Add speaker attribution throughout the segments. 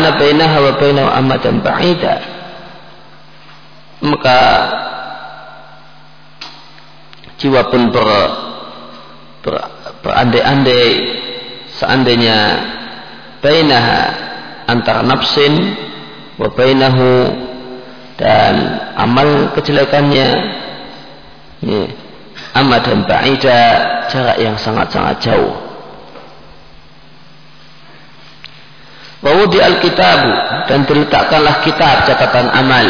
Speaker 1: anna bainaha wa bainahu amadan ba'ida? Maka jiwa pun ber, ber, berandai-andai seandainya bainaha antara nafsin wa bainahu dan amal kejelekannya ya, amat dan ba'ida jarak yang sangat-sangat jauh di alkitab dan diletakkanlah kitab catatan amal.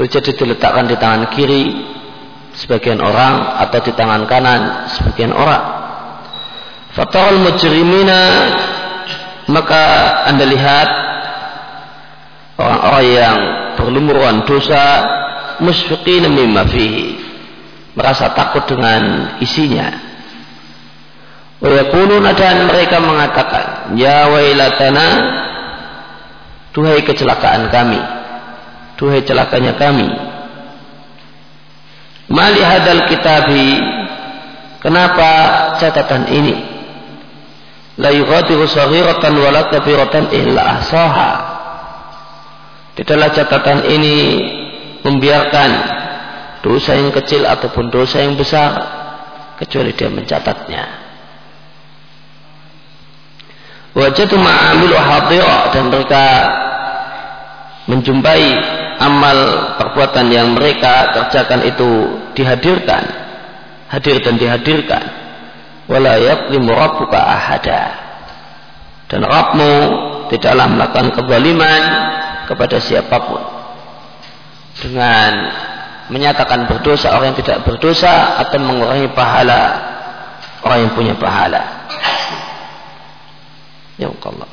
Speaker 1: Jadi diletakkan di tangan kiri sebagian orang atau di tangan kanan sebagian orang. Fatal mujrimina maka anda lihat orang-orang yang berlumuran dosa musfiqina mimma fihi. Merasa takut dengan isinya Wayakuluna dan mereka mengatakan, Ya wailatana, Duhai kecelakaan kami, Duhai celakanya kami. Mali hadal kitabi, Kenapa catatan ini? La yughadiru saghiratan wala kabiratan illa ahsaha. Tidaklah catatan ini membiarkan dosa yang kecil ataupun dosa yang besar kecuali dia mencatatnya. Wajatu ma'amilu hadira dan mereka menjumpai amal perbuatan yang mereka kerjakan itu dihadirkan hadir dan dihadirkan. Wala yaqlimu rabbuka ahada. Dan Rabbmu tidaklah melakukan kezaliman kepada siapa pun. Dengan menyatakan berdosa orang yang tidak berdosa atau mengurangi pahala orang yang punya pahala Ya Allah.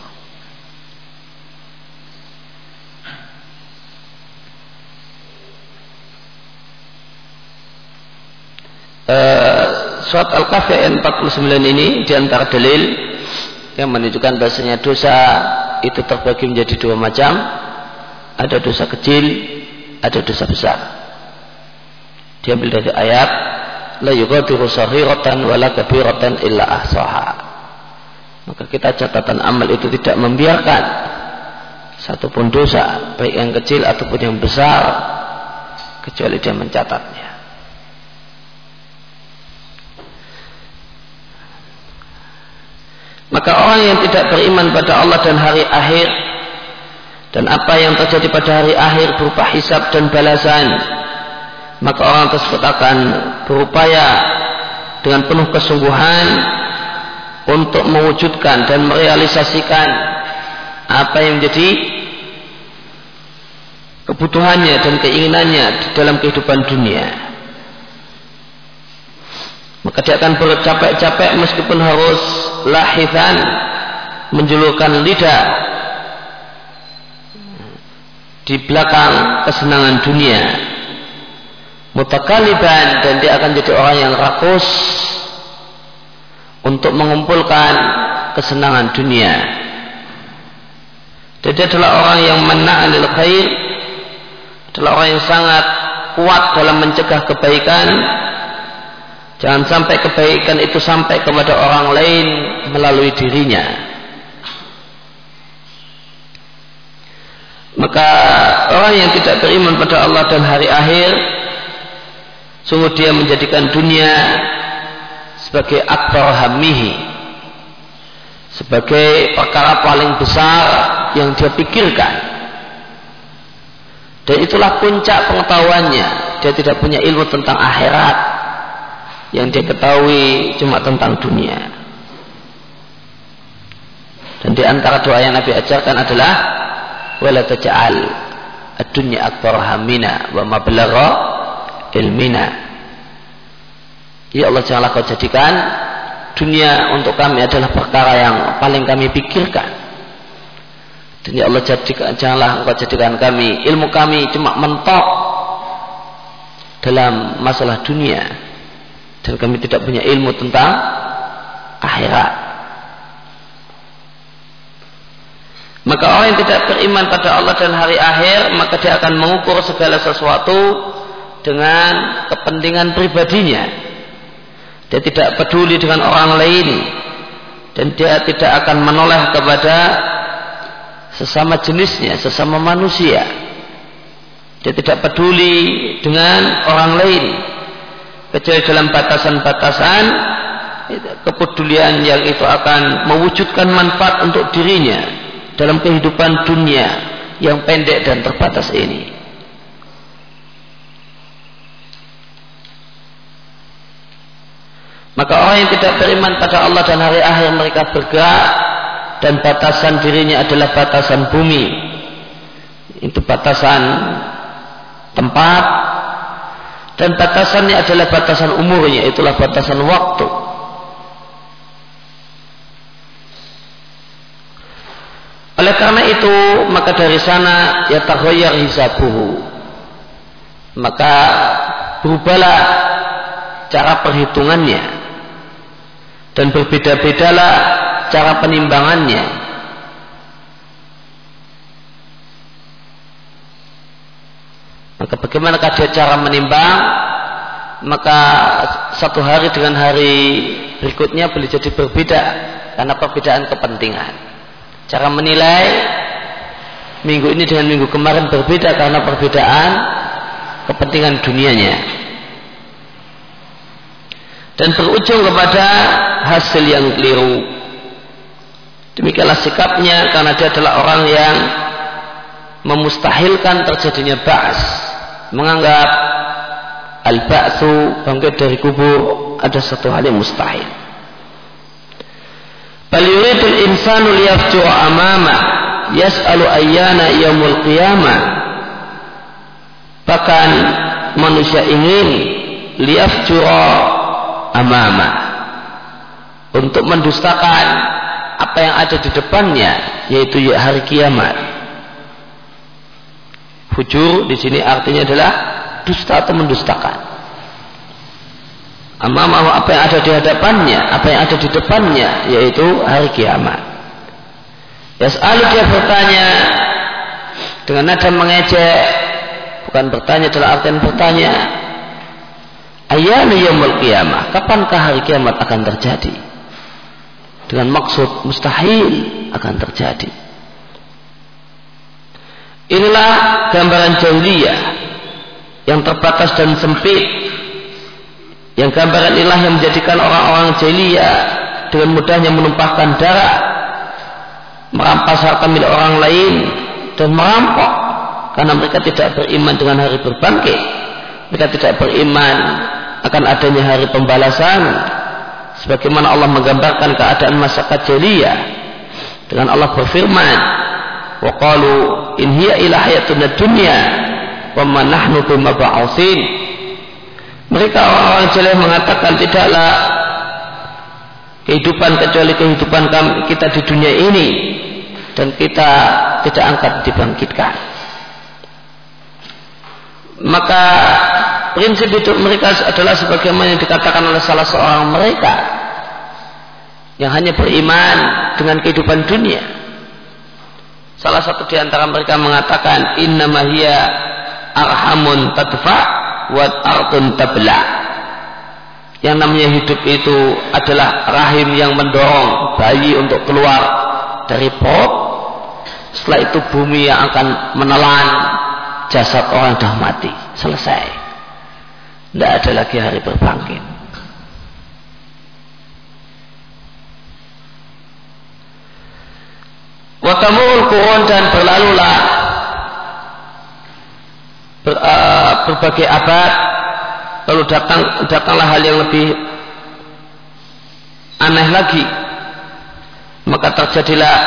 Speaker 1: Uh, surat Al-Kahfi ayat 49 ini di antara dalil yang menunjukkan bahasanya dosa itu terbagi menjadi dua macam. Ada dosa kecil ada dosa besar. Diambil dari ayat la yughadiru saghiratan wala kabiratan illa ahsaha maka kita catatan amal itu tidak membiarkan satupun dosa baik yang kecil ataupun yang besar kecuali dia mencatatnya. Maka orang yang tidak beriman pada Allah dan hari akhir dan apa yang terjadi pada hari akhir berupa hisab dan balasan maka orang tersebut akan berupaya dengan penuh kesungguhan untuk mewujudkan dan merealisasikan apa yang menjadi kebutuhannya dan keinginannya di dalam kehidupan dunia. Maka dia akan bercapek-capek meskipun harus lahisan menjulurkan lidah di belakang kesenangan dunia. Mutakaliban dan dia akan jadi orang yang rakus untuk mengumpulkan kesenangan dunia. Jadi adalah orang yang mena'alil khair adalah orang yang sangat kuat dalam mencegah kebaikan. Jangan sampai kebaikan itu sampai kepada orang lain melalui dirinya. Maka orang yang tidak beriman pada Allah dan hari akhir sungguh dia menjadikan dunia sebagai aktor hamihi sebagai perkara paling besar yang dia pikirkan. Dan itulah puncak pengetahuannya. Dia tidak punya ilmu tentang akhirat. Yang dia ketahui cuma tentang dunia. Dan di antara doa yang Nabi ajarkan adalah wala taj'al ad-dunya akbar hamina wa mablagha ilmina Ya Allah janganlah kau jadikan dunia untuk kami adalah perkara yang paling kami pikirkan. Dan ya Allah jadikan, janganlah engkau jadikan kami ilmu kami cuma mentok dalam masalah dunia dan kami tidak punya ilmu tentang akhirat. Maka orang yang tidak beriman pada Allah dan hari akhir maka dia akan mengukur segala sesuatu dengan kepentingan pribadinya dia tidak peduli dengan orang lain dan dia tidak akan menoleh kepada sesama jenisnya, sesama manusia. Dia tidak peduli dengan orang lain kecuali dalam batasan-batasan kepedulian yang itu akan mewujudkan manfaat untuk dirinya dalam kehidupan dunia yang pendek dan terbatas ini. Maka orang yang tidak beriman pada Allah dan hari akhir mereka bergerak dan batasan dirinya adalah batasan bumi. Itu batasan tempat dan batasannya adalah batasan umurnya, itulah batasan waktu. Oleh karena itu, maka dari sana ya tahoyar hisabuhu. Maka berubahlah cara perhitungannya dan berbeda-bedalah cara penimbangannya. Maka bagaimana dia cara menimbang? Maka satu hari dengan hari berikutnya boleh jadi berbeda karena perbedaan kepentingan. Cara menilai minggu ini dengan minggu kemarin berbeda karena perbedaan kepentingan dunianya. Dan berujung kepada hasil yang keliru. Demikianlah sikapnya karena dia adalah orang yang memustahilkan terjadinya ba'as. Menganggap al-ba'su bangkit dari kubur ada satu hal yang mustahil. Bal insanu liyafjura amama yas'alu ayyana yaumul qiyamah. Bahkan manusia ingin liyafjura amama. Untuk mendustakan apa yang ada di depannya yaitu hari kiamat. Fujur di sini artinya adalah dusta atau mendustakan. Amamahu apa yang ada di hadapannya apa yang ada di depannya yaitu hari kiamat. Yas'alu dia bertanya dengan nada mengejek bukan bertanya dalam artian bertanya ayana yaumul kiamah kapankah hari kiamat akan terjadi? Dengan maksud mustahil akan terjadi. Inilah gambaran jahiliyah yang terbatas dan sempit. Yang gambaran inilah yang menjadikan orang-orang jahiliyah dengan mudahnya menumpahkan darah, merampas harta milik orang lain dan merampok. Karena mereka tidak beriman dengan hari berbangkit. Mereka tidak beriman akan adanya hari pembalasan sebagaimana Allah menggambarkan keadaan masyarakat jahiliyah dengan Allah berfirman wa qalu in hiya ila hayatuna dunya wa ma nahnu bimab'utsin mereka orang-orang jelek mengatakan tidaklah kehidupan kecuali kehidupan kita di dunia ini dan kita tidak angkat dibangkitkan. Maka prinsip hidup mereka adalah sebagaimana yang dikatakan oleh salah seorang mereka yang hanya beriman dengan kehidupan dunia. Salah satu di antara mereka mengatakan inna hiya arhamun tadfa wat ardun tabla. Yang namanya hidup itu adalah rahim yang mendorong bayi untuk keluar dari perut setelah itu bumi yang akan menelan jasad orang dah mati. Selesai tidak ada lagi hari berbangkit. Watamul kurun dan berlalulah. Ber, uh, berbagai abad. Lalu datang datanglah hal yang lebih aneh lagi. Maka terjadilah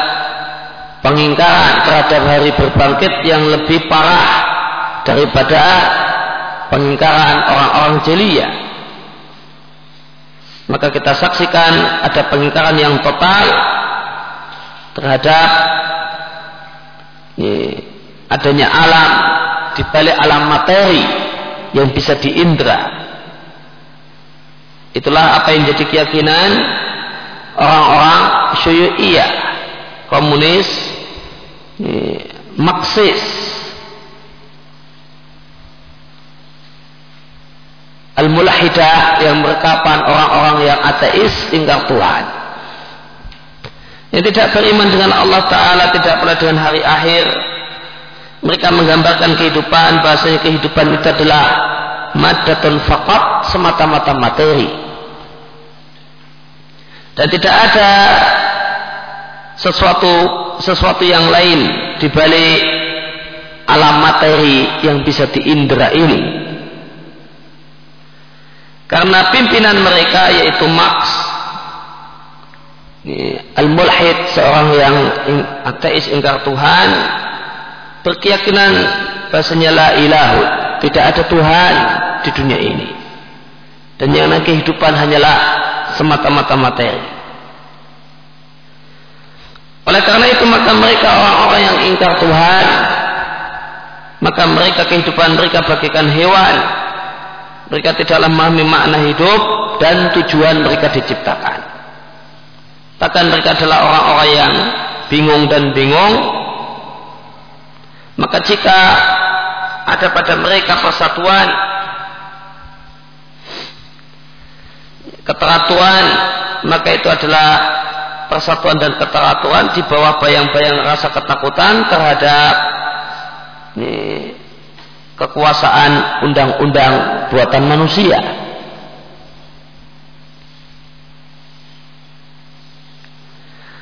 Speaker 1: pengingkaran terhadap hari berbangkit yang lebih parah daripada pengingkaran orang-orang jelia maka kita saksikan ada pengingkaran yang total terhadap adanya alam di balik alam materi yang bisa diindra. Itulah apa yang jadi keyakinan orang-orang syuyu'iyah, komunis, maksis, al-mulahidah yang merekapan orang-orang yang ateis tinggal Tuhan. yang tidak beriman dengan Allah Ta'ala tidak pula dengan hari akhir. Mereka menggambarkan kehidupan bahasanya kehidupan itu adalah madatun faqat semata-mata materi. Dan tidak ada sesuatu sesuatu yang lain di balik alam materi yang bisa diindra ini karena pimpinan mereka yaitu Marx Al-Mulhid seorang yang ateis ingkar Tuhan. Berkeyakinan bahasanya la ilahu tidak ada Tuhan di dunia ini. Dan yang kehidupan hanyalah semata-mata materi. Oleh karena itu maka mereka orang-orang yang ingkar Tuhan maka mereka kehidupan mereka bagikan hewan mereka tidaklah memahami makna hidup dan tujuan mereka diciptakan. Bahkan mereka adalah orang-orang yang bingung dan bingung. Maka jika ada pada mereka persatuan keteratuan maka itu adalah persatuan dan keteratuan di bawah bayang-bayang rasa ketakutan terhadap kekuasaan undang-undang buatan manusia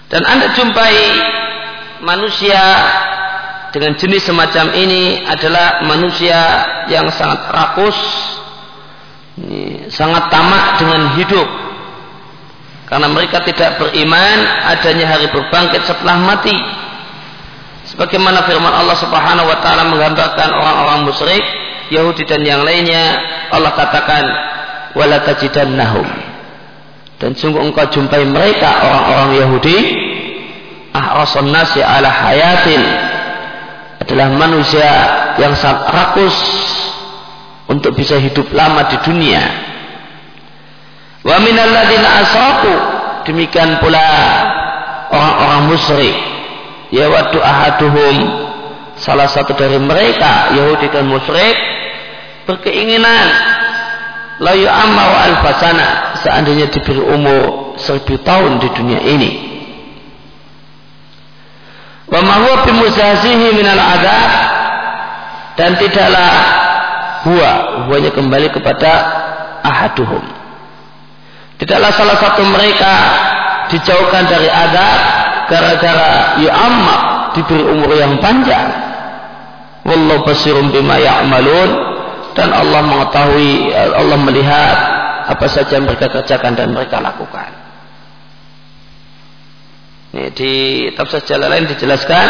Speaker 1: Dan Anda jumpai manusia dengan jenis semacam ini adalah manusia yang sangat rakus, sangat tamak dengan hidup. Karena mereka tidak beriman adanya hari berbangkit setelah mati. Sebagaimana firman Allah Subhanahu wa taala menggambarkan orang-orang musyrik, Yahudi dan yang lainnya, Allah katakan wala tajidannahum. Dan sungguh engkau jumpai mereka orang-orang Yahudi ahrasun nasi ala hayatin. Adalah manusia yang sangat rakus untuk bisa hidup lama di dunia. Wa minalladzina asraku demikian pula orang-orang musyrik ya wadu ahaduhum salah satu dari mereka Yahudi dan musyrik berkeinginan la yu'ammaru alfasana seandainya diberi umur seribu tahun di dunia ini. Wa ma bimuzazihi minal adab dan tidaklah huwa huwanya kembali kepada ahaduhum. Tidaklah salah satu mereka dijauhkan dari adab gara-gara yu'amma diberi umur yang panjang. Wallahu basirum bima ya'malun dan Allah mengetahui Allah melihat apa saja mereka kerjakan dan mereka lakukan. Ini di tafsir jalan lain dijelaskan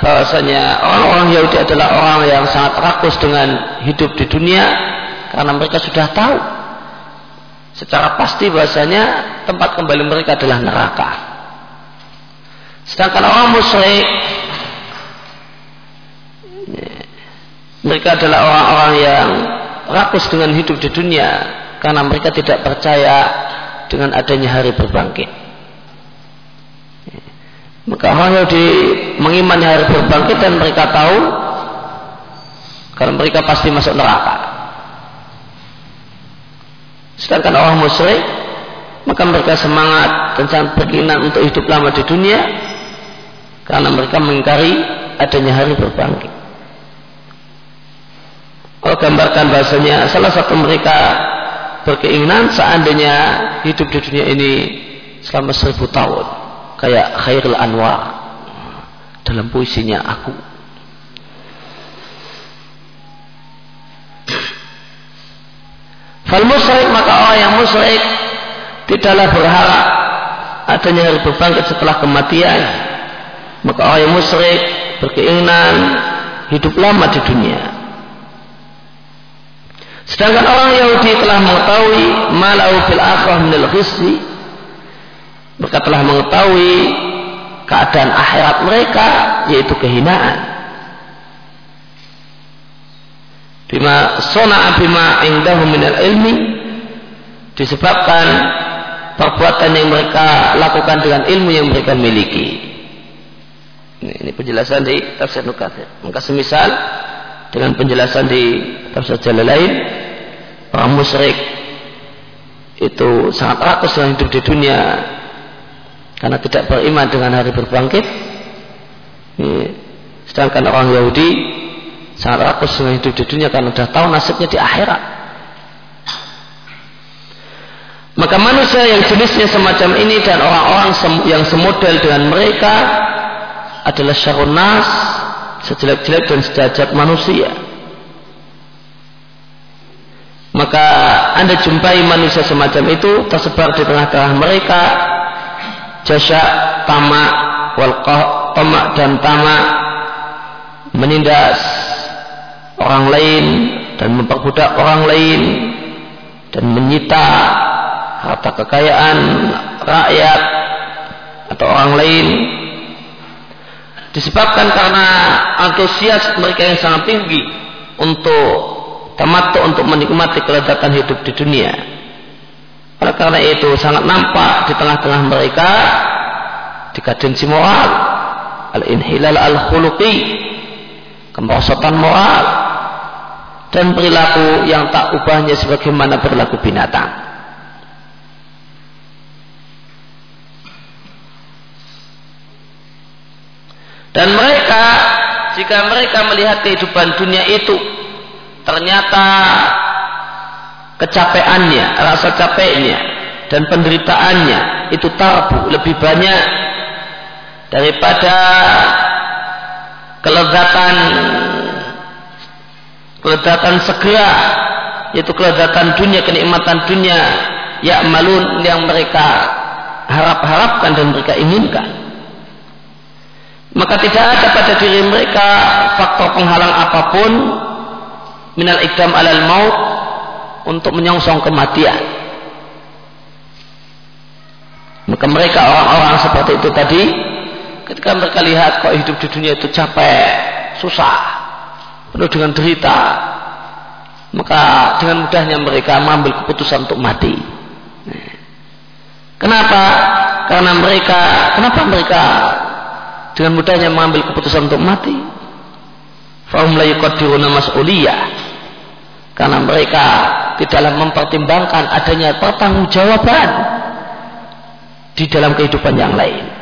Speaker 1: bahwasanya orang-orang Yahudi adalah orang yang sangat rakus dengan hidup di dunia karena mereka sudah tahu secara pasti bahasanya tempat kembali mereka adalah neraka. Sedangkan orang musyrik mereka adalah orang-orang yang rakus dengan hidup di dunia karena mereka tidak percaya dengan adanya hari berbangkit. Maka orang Yahudi mengimani hari berbangkit dan mereka tahu karena mereka pasti masuk neraka. Sedangkan orang musyrik maka mereka semangat dan sangat berkeinginan untuk hidup lama di dunia karena mereka mengingkari adanya hari berbangkit. Kalau gambarkan bahasanya salah satu mereka berkeinginan seandainya hidup di dunia ini selama seribu tahun kayak Khairul Anwar. Dalam puisinya aku. Fal musyrik maka orang yang musyrik tidaklah berharap adanya hari berbangkit setelah kematian maka orang yang musyrik berkeinginan hidup lama di dunia Sedangkan orang Yahudi telah mengetahui malau fil akhirah minal khisri. Mereka telah mengetahui keadaan akhirat mereka yaitu kehinaan. Bima sona bima indahu minal ilmi disebabkan perbuatan yang mereka lakukan dengan ilmu yang mereka miliki. Ini, ini penjelasan di tafsir Nukathir. Maka semisal dengan penjelasan di tafsir jalan lain orang musyrik itu sangat rakus dengan hidup di dunia karena tidak beriman dengan hari berbangkit sedangkan orang Yahudi sangat rakus dengan hidup di dunia karena sudah tahu nasibnya di akhirat maka manusia yang jenisnya semacam ini dan orang-orang yang semodel dengan mereka adalah syarun nas sejelek-jelek dan sejajat manusia. Maka anda jumpai manusia semacam itu tersebar di tengah-tengah mereka. Jasa tamak wal tamak dan tamak. Menindas orang lain dan memperbudak orang lain dan menyita harta kekayaan rakyat atau orang lain disebabkan karena antusias mereka yang sangat tinggi untuk tamat untuk menikmati kelezatan hidup di dunia. Oleh karena itu sangat nampak di tengah-tengah mereka dikadensi moral, al-inhilal al-khuluqi, kemerosotan moral, dan perilaku yang tak ubahnya sebagaimana perilaku binatang. Dan mereka, jika mereka melihat kehidupan dunia itu, ternyata kecapeannya, rasa capeknya, dan penderitaannya itu tarbu lebih banyak daripada kelezatan kelezatan segera yaitu kelezatan dunia kenikmatan dunia ya malun yang mereka harap-harapkan dan mereka inginkan maka tidak ada pada diri mereka faktor penghalang apa pun minal ikdam alal maut untuk menyongsong kematian. Maka mereka orang-orang seperti itu tadi ketika mereka lihat kok hidup di dunia itu capek, susah, penuh dengan derita, maka dengan mudahnya mereka mengambil keputusan untuk mati. Kenapa? Karena mereka, kenapa mereka dengan mudahnya mengambil keputusan untuk mati. Fahum la mas'uliyah. Karena mereka tidaklah mempertimbangkan adanya pertanggungjawaban di dalam kehidupan yang lain.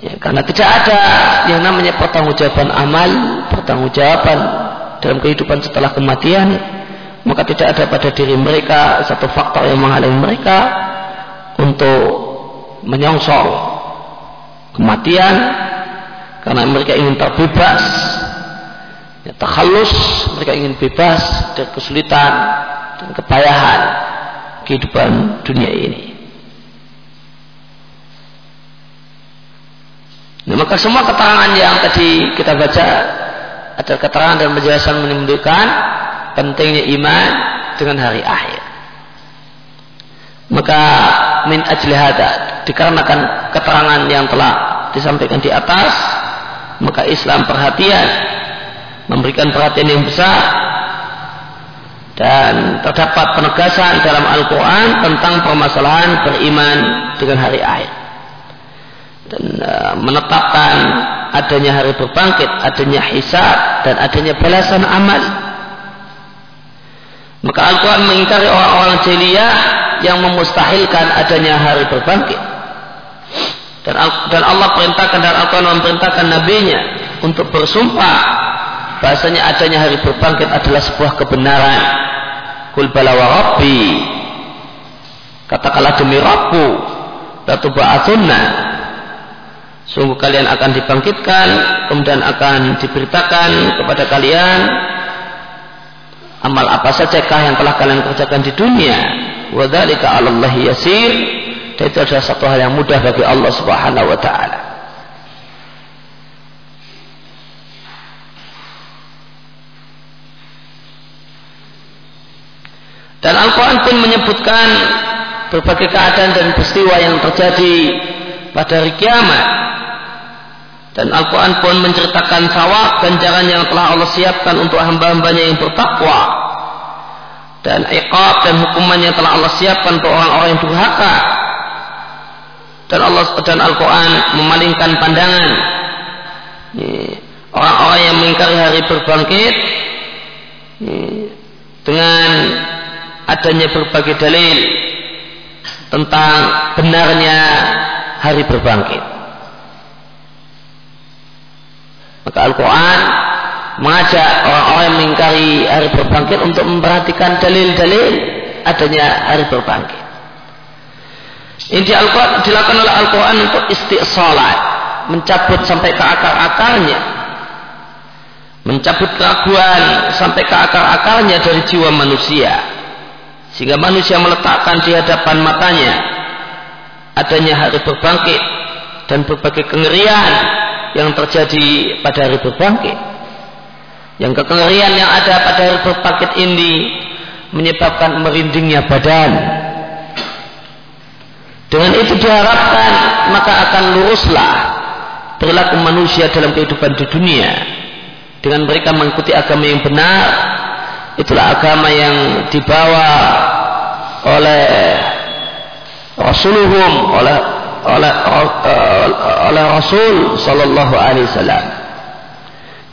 Speaker 1: Ya, karena tidak ada yang namanya pertanggungjawaban amal, pertanggungjawaban dalam kehidupan setelah kematian, maka tidak ada pada diri mereka satu faktor yang menghalangi mereka untuk menyongsong kematian karena mereka ingin terbebas. Ya, takhalus mereka ingin bebas dari kesulitan dan kepayahan kehidupan dunia ini. Nah, maka semua keterangan yang tadi kita baca ada keterangan dan penjelasan menunjukkan pentingnya iman dengan hari akhir maka min ajli hada dikarenakan keterangan yang telah disampaikan di atas maka Islam perhatian memberikan perhatian yang besar dan terdapat penegasan dalam Al-Quran tentang permasalahan beriman dengan hari akhir dan uh, menetapkan adanya hari berbangkit, adanya hisab dan adanya balasan amal. Maka Al-Quran mengingkari orang-orang jahiliyah yang memustahilkan adanya hari berbangkit. Dan, dan Allah perintahkan dan Al-Quran memerintahkan nabinya untuk bersumpah bahasanya adanya hari berbangkit adalah sebuah kebenaran. Kul bala wa rabbi. Katakanlah demi Rabbu. Latu ba'atunna. Sungguh kalian akan dibangkitkan, kemudian akan diberitakan kepada kalian amal apa saja kah yang telah kalian kerjakan di dunia 'ala Allah yasir. Dan itu adalah satu hal yang mudah bagi Allah Subhanahu wa taala. Dan Al-Quran pun menyebutkan berbagai keadaan dan peristiwa yang terjadi pada hari kiamat. Dan Al-Quran pun menceritakan sawab ganjaran yang telah Allah siapkan untuk hamba-hambanya yang bertakwa dan iqab dan hukumannya telah Allah siapkan untuk orang-orang yang durhaka dan Allah dan Al-Quran memalingkan pandangan orang-orang yang mengingkari hari berbangkit dengan adanya berbagai dalil tentang benarnya hari berbangkit. Maka Al-Quran mengajak orang-orang yang mengingkari hari berbangkit untuk memperhatikan dalil-dalil adanya hari berbangkit. Ini dilakukan oleh Al-Quran untuk istiqsalat, mencabut sampai ke akar-akarnya, mencabut keraguan sampai ke akar-akarnya dari jiwa manusia, sehingga manusia meletakkan di hadapan matanya adanya hari berbangkit dan berbagai kengerian yang terjadi pada hari berbangkit. Yang kekengerian yang ada pada hari berbangkit ini menyebabkan merindingnya badan. Dengan itu diharapkan maka akan luruslah perilaku manusia dalam kehidupan di dunia. Dengan mereka mengikuti agama yang benar, itulah agama yang dibawa oleh Rasulullah oleh oleh oleh Rasul sallallahu alaihi wasallam.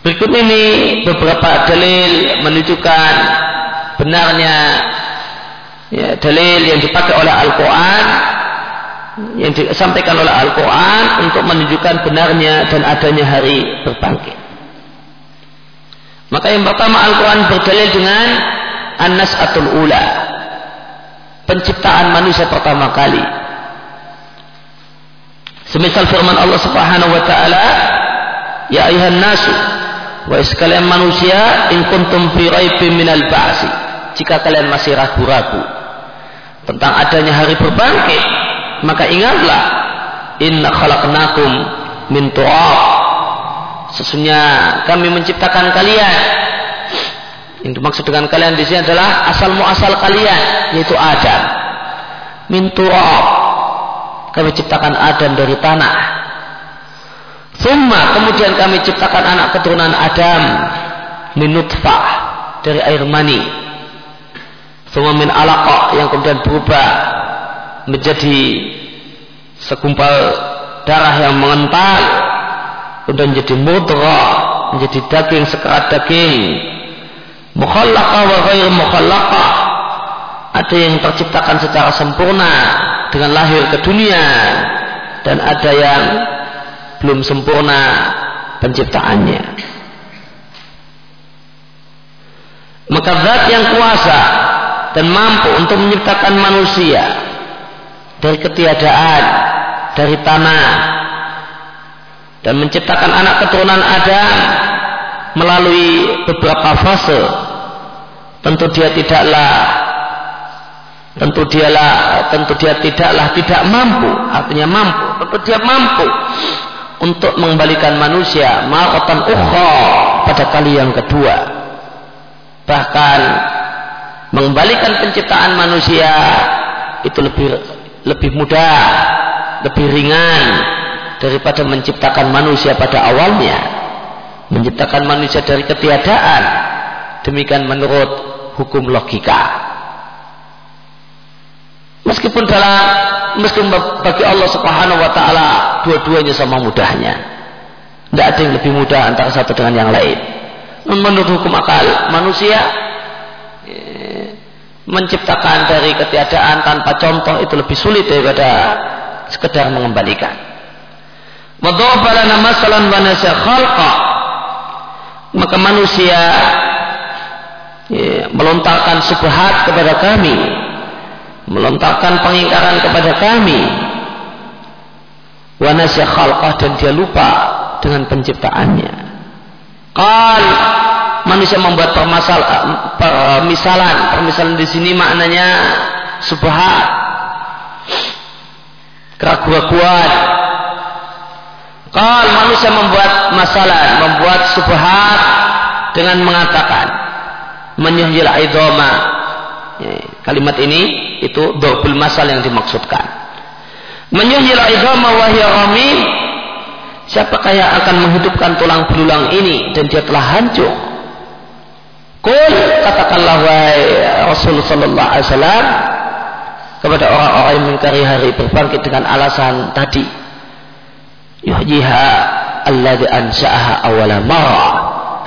Speaker 1: Berikut ini beberapa dalil menunjukkan benarnya ya, dalil yang dipakai oleh Al-Quran yang disampaikan oleh Al-Quran untuk menunjukkan benarnya dan adanya hari berbangkit. Maka yang pertama Al-Quran berdalil dengan An-Nas Atul Ula penciptaan manusia pertama kali Semisal firman Allah Subhanahu wa taala, "Ya ayuhan nasu, wa sekalian manusia, in kuntum fi raibin minal ba'si." Jika kalian masih ragu-ragu tentang adanya hari berbangkit, maka ingatlah, "Inna khalaqnakum min turab." Sesungguhnya kami menciptakan kalian. Yang dimaksud dengan kalian di sini adalah asal muasal kalian, yaitu Adam. Min turab kami ciptakan Adam dari tanah. Summa kemudian kami ciptakan anak keturunan Adam minutfah dari air mani. Summa min alaqah yang kemudian berubah menjadi segumpal darah yang mengental kemudian menjadi mudghah menjadi daging sekerat daging mukhallaqah wa ghair mukhallaqah ada yang terciptakan secara sempurna dengan lahir ke dunia dan ada yang belum sempurna penciptaannya. Maka zat yang kuasa dan mampu untuk menciptakan manusia dari ketiadaan, dari tanah dan menciptakan anak keturunan Adam melalui beberapa fase. Tentu dia tidaklah tentu dialah tentu dia tidaklah tidak mampu artinya mampu tentu dia mampu untuk mengembalikan manusia ma'atan ukha pada kali yang kedua. Bahkan mengembalikan penciptaan manusia itu lebih lebih mudah lebih ringan daripada menciptakan manusia pada awalnya. Menciptakan manusia dari ketiadaan demikian menurut hukum logika Meskipun dalam meskipun bagi Allah Subhanahu wa taala dua-duanya sama mudahnya. Tidak ada yang lebih mudah antara satu dengan yang lain. Menurut hukum akal manusia eh, menciptakan dari ketiadaan tanpa contoh itu lebih sulit daripada sekedar mengembalikan. Maka manusia ya, melontarkan subhat kepada kami melontarkan pengingkaran kepada kami. Wa dan dia lupa dengan penciptaannya. Qal manusia membuat permasal permisalan. Permisalan di sini maknanya subhat. Keraguan qal manusia membuat masalah membuat subhat dengan mengatakan menyuhil idoma kalimat ini itu dobul masal yang dimaksudkan. Menyuhil idama wahya ramim siapakah yang akan menghidupkan tulang belulang ini dan dia telah hancur? Kul katakanlah wahai Rasul sallallahu alaihi wasallam kepada orang-orang yang mengingkari hari berbangkit dengan alasan tadi. Yuhjiha alladhi ansa'aha marah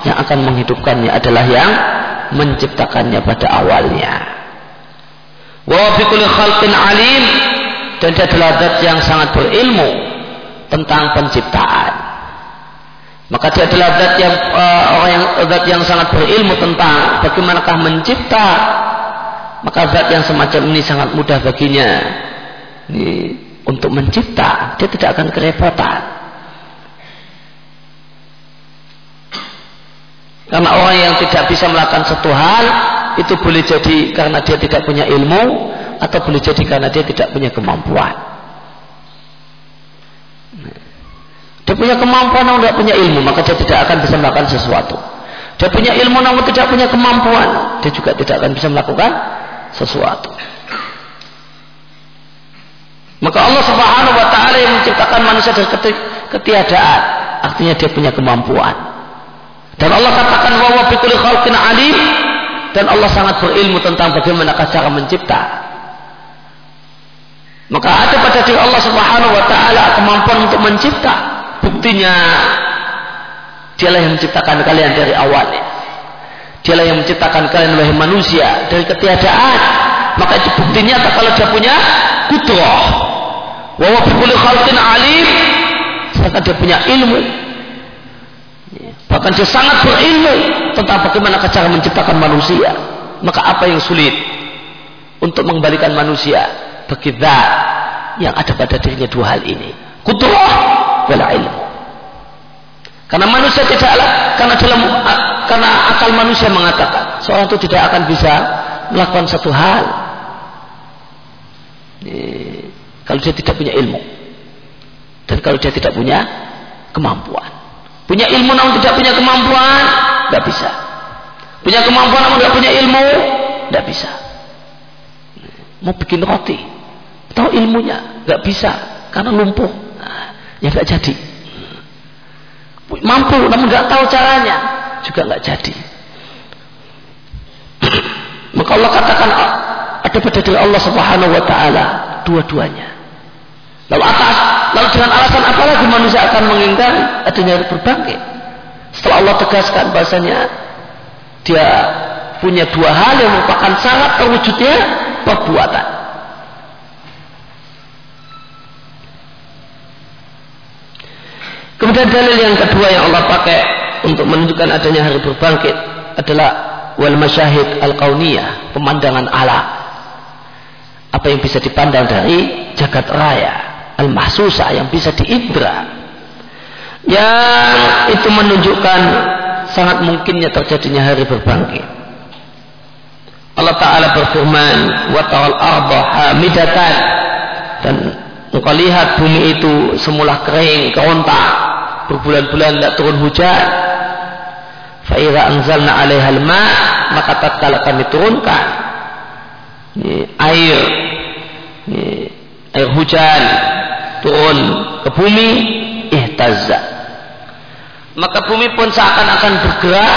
Speaker 1: yang akan menghidupkannya adalah yang menciptakannya pada awalnya wa khalqin alim dan dia adalah zat yang sangat berilmu tentang penciptaan. Maka dia adalah zat yang uh, orang yang zat yang sangat berilmu tentang bagaimanakah mencipta. Maka zat yang semacam ini sangat mudah baginya ini, untuk mencipta. Dia tidak akan kerepotan. Karena orang yang tidak bisa melakukan satu hal itu boleh jadi karena dia tidak punya ilmu atau boleh jadi karena dia tidak punya kemampuan. Dia punya kemampuan namun tidak punya ilmu, maka dia tidak akan bisa melakukan sesuatu. Dia punya ilmu namun tidak punya kemampuan, dia juga tidak akan bisa melakukan sesuatu. Maka Allah Subhanahu wa taala yang menciptakan manusia dari ketiadaan, artinya dia punya kemampuan. Dan Allah katakan bahwa bikuli khalqin alim dan Allah sangat berilmu tentang bagaimana cara mencipta. Maka ada pada diri Allah Subhanahu wa taala kemampuan untuk mencipta. Buktinya dialah yang menciptakan kalian dari awalnya. Dialah yang menciptakan kalian wahai manusia dari ketiadaan. Maka itu buktinya kalau dia punya kudrah. Wa huwa bikulli khalqin alim. Sedangkan dia punya ilmu. Bahkan dia sangat berilmu tentang bagaimana cara menciptakan manusia. Maka apa yang sulit untuk mengembalikan manusia bagi zat yang ada pada dirinya dua hal ini? Kudrah wal ilmu karena manusia tidaklah karena dalam karena akal manusia mengatakan seorang itu tidak akan bisa melakukan satu hal. Kalau dia tidak punya ilmu. Dan kalau dia tidak punya kemampuan punya ilmu namun tidak punya kemampuan? Tidak bisa. Punya kemampuan namun tidak punya ilmu? Tidak bisa. Mau bikin roti. Tahu ilmunya? Nggak bisa. Karena lumpuh. Nah, ya nggak jadi. Mampu namun nggak tahu caranya. Juga nggak jadi. Maka Allah katakan ada pada diri Allah Subhanahu wa taala dua-duanya lalu atas lalu dengan alasan apa lagi manusia akan mengingkari adanya hari berbangkit. Setelah Allah tegaskan bahasanya dia punya dua hal yang merupakan syarat terwujudnya perbuatan. Kemudian dalil yang kedua yang Allah pakai untuk menunjukkan adanya hari berbangkit adalah wal masyahid al kauniyah pemandangan alam. Apa yang bisa dipandang dari jagat raya, al mahsusa yang bisa diindra. Yang itu menunjukkan sangat mungkinnya terjadinya hari berbangkit. Allah Ta'ala berfirman, wa ta'al arda hamidatan dan engkau lihat bumi itu semula kering, kerontak berbulan-bulan tidak turun hujan fa'idha anzalna alaiha ma maka tatkala kami turunkan ini, air ini, air hujan turun ke bumi ihtazza. Maka bumi pun seakan-akan bergerak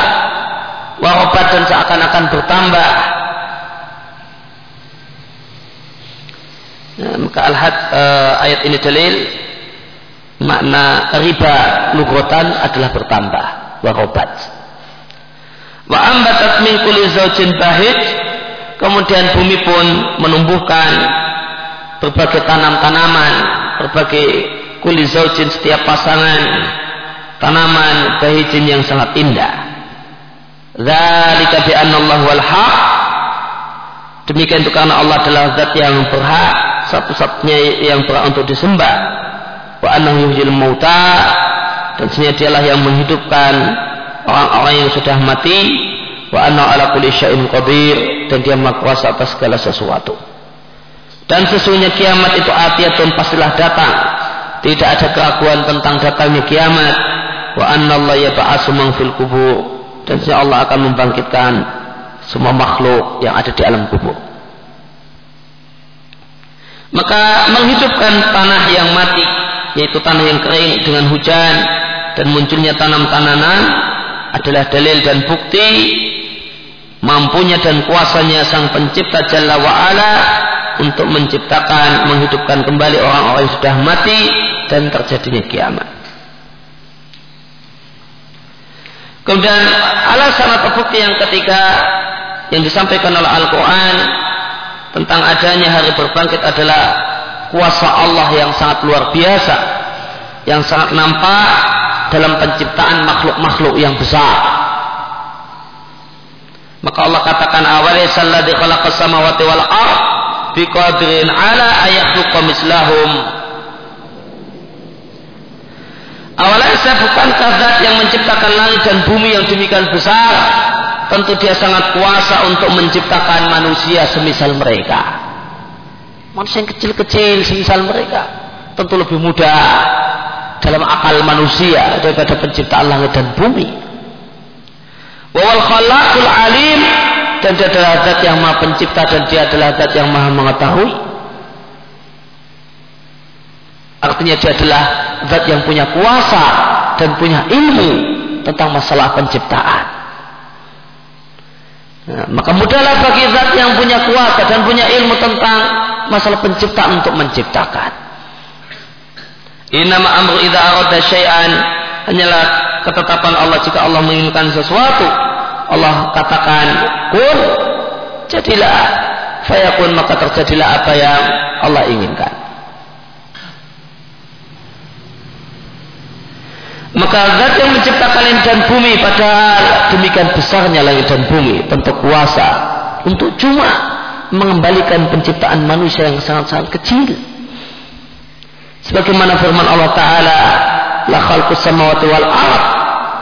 Speaker 1: warobat dan seakan-akan bertambah. Nah, maka al-had uh, ayat ini dalil makna riba lugotan adalah bertambah warobat wa ambatat min kulli bahid kemudian bumi pun menumbuhkan berbagai tanam-tanaman berbagai kuli zaujin setiap pasangan tanaman bahijin yang sangat indah. Dzalika bi anna Allah wal haq. Demikian itu karena Allah adalah zat yang berhak satu-satunya yang berhak untuk disembah. Wa annahu yuhyil mauta. Dan sebenarnya dialah yang menghidupkan orang-orang yang sudah mati. Wa anna ala kulli syai'in qadir. Dan dia maha kuasa atas segala sesuatu dan sesungguhnya kiamat itu atiyatun pastilah datang. Tidak ada keraguan tentang datangnya kiamat. Wa anna Allah yab'atsu man fil kubur. Dan sesungguhnya Allah akan membangkitkan semua makhluk yang ada di alam kubur. Maka menghidupkan tanah yang mati yaitu tanah yang kering dengan hujan dan munculnya tanam-tanaman adalah dalil dan bukti mampunya dan kuasanya sang pencipta Jalla wa'ala untuk menciptakan, menghidupkan kembali orang-orang yang sudah mati dan terjadinya kiamat. Kemudian alasan atau bukti yang ketiga yang disampaikan oleh Al-Quran tentang adanya hari berbangkit adalah kuasa Allah yang sangat luar biasa yang sangat nampak dalam penciptaan makhluk-makhluk yang besar maka Allah katakan awalnya salladhi khalaqas samawati wal ard biqadirin ala ayakhluqa mislahum. Awalnya bukankah zat yang menciptakan langit dan bumi yang demikian besar? Tentu dia sangat kuasa untuk menciptakan manusia semisal mereka. Manusia yang kecil-kecil semisal mereka. Tentu lebih mudah dalam akal manusia daripada penciptaan langit dan bumi. Wawal khalaqul alim dan dia adalah zat yang maha pencipta dan dia adalah zat yang maha mengetahui. Artinya dia adalah zat yang punya kuasa dan punya ilmu tentang masalah penciptaan. Nah, maka mudahlah bagi zat yang punya kuasa dan punya ilmu tentang masalah penciptaan untuk menciptakan. Inama amru idza arada syai'an. Hanyalah ketetapan Allah jika Allah menginginkan sesuatu Allah katakan kun jadilah. Fayakun maka terjadilah apa yang Allah inginkan. Maka zat yang menciptakan langit dan bumi padahal demikian besarnya langit dan bumi bentuk kuasa untuk cuma mengembalikan penciptaan manusia yang sangat-sangat kecil. Sebagaimana firman Allah taala la khalqus samawati wal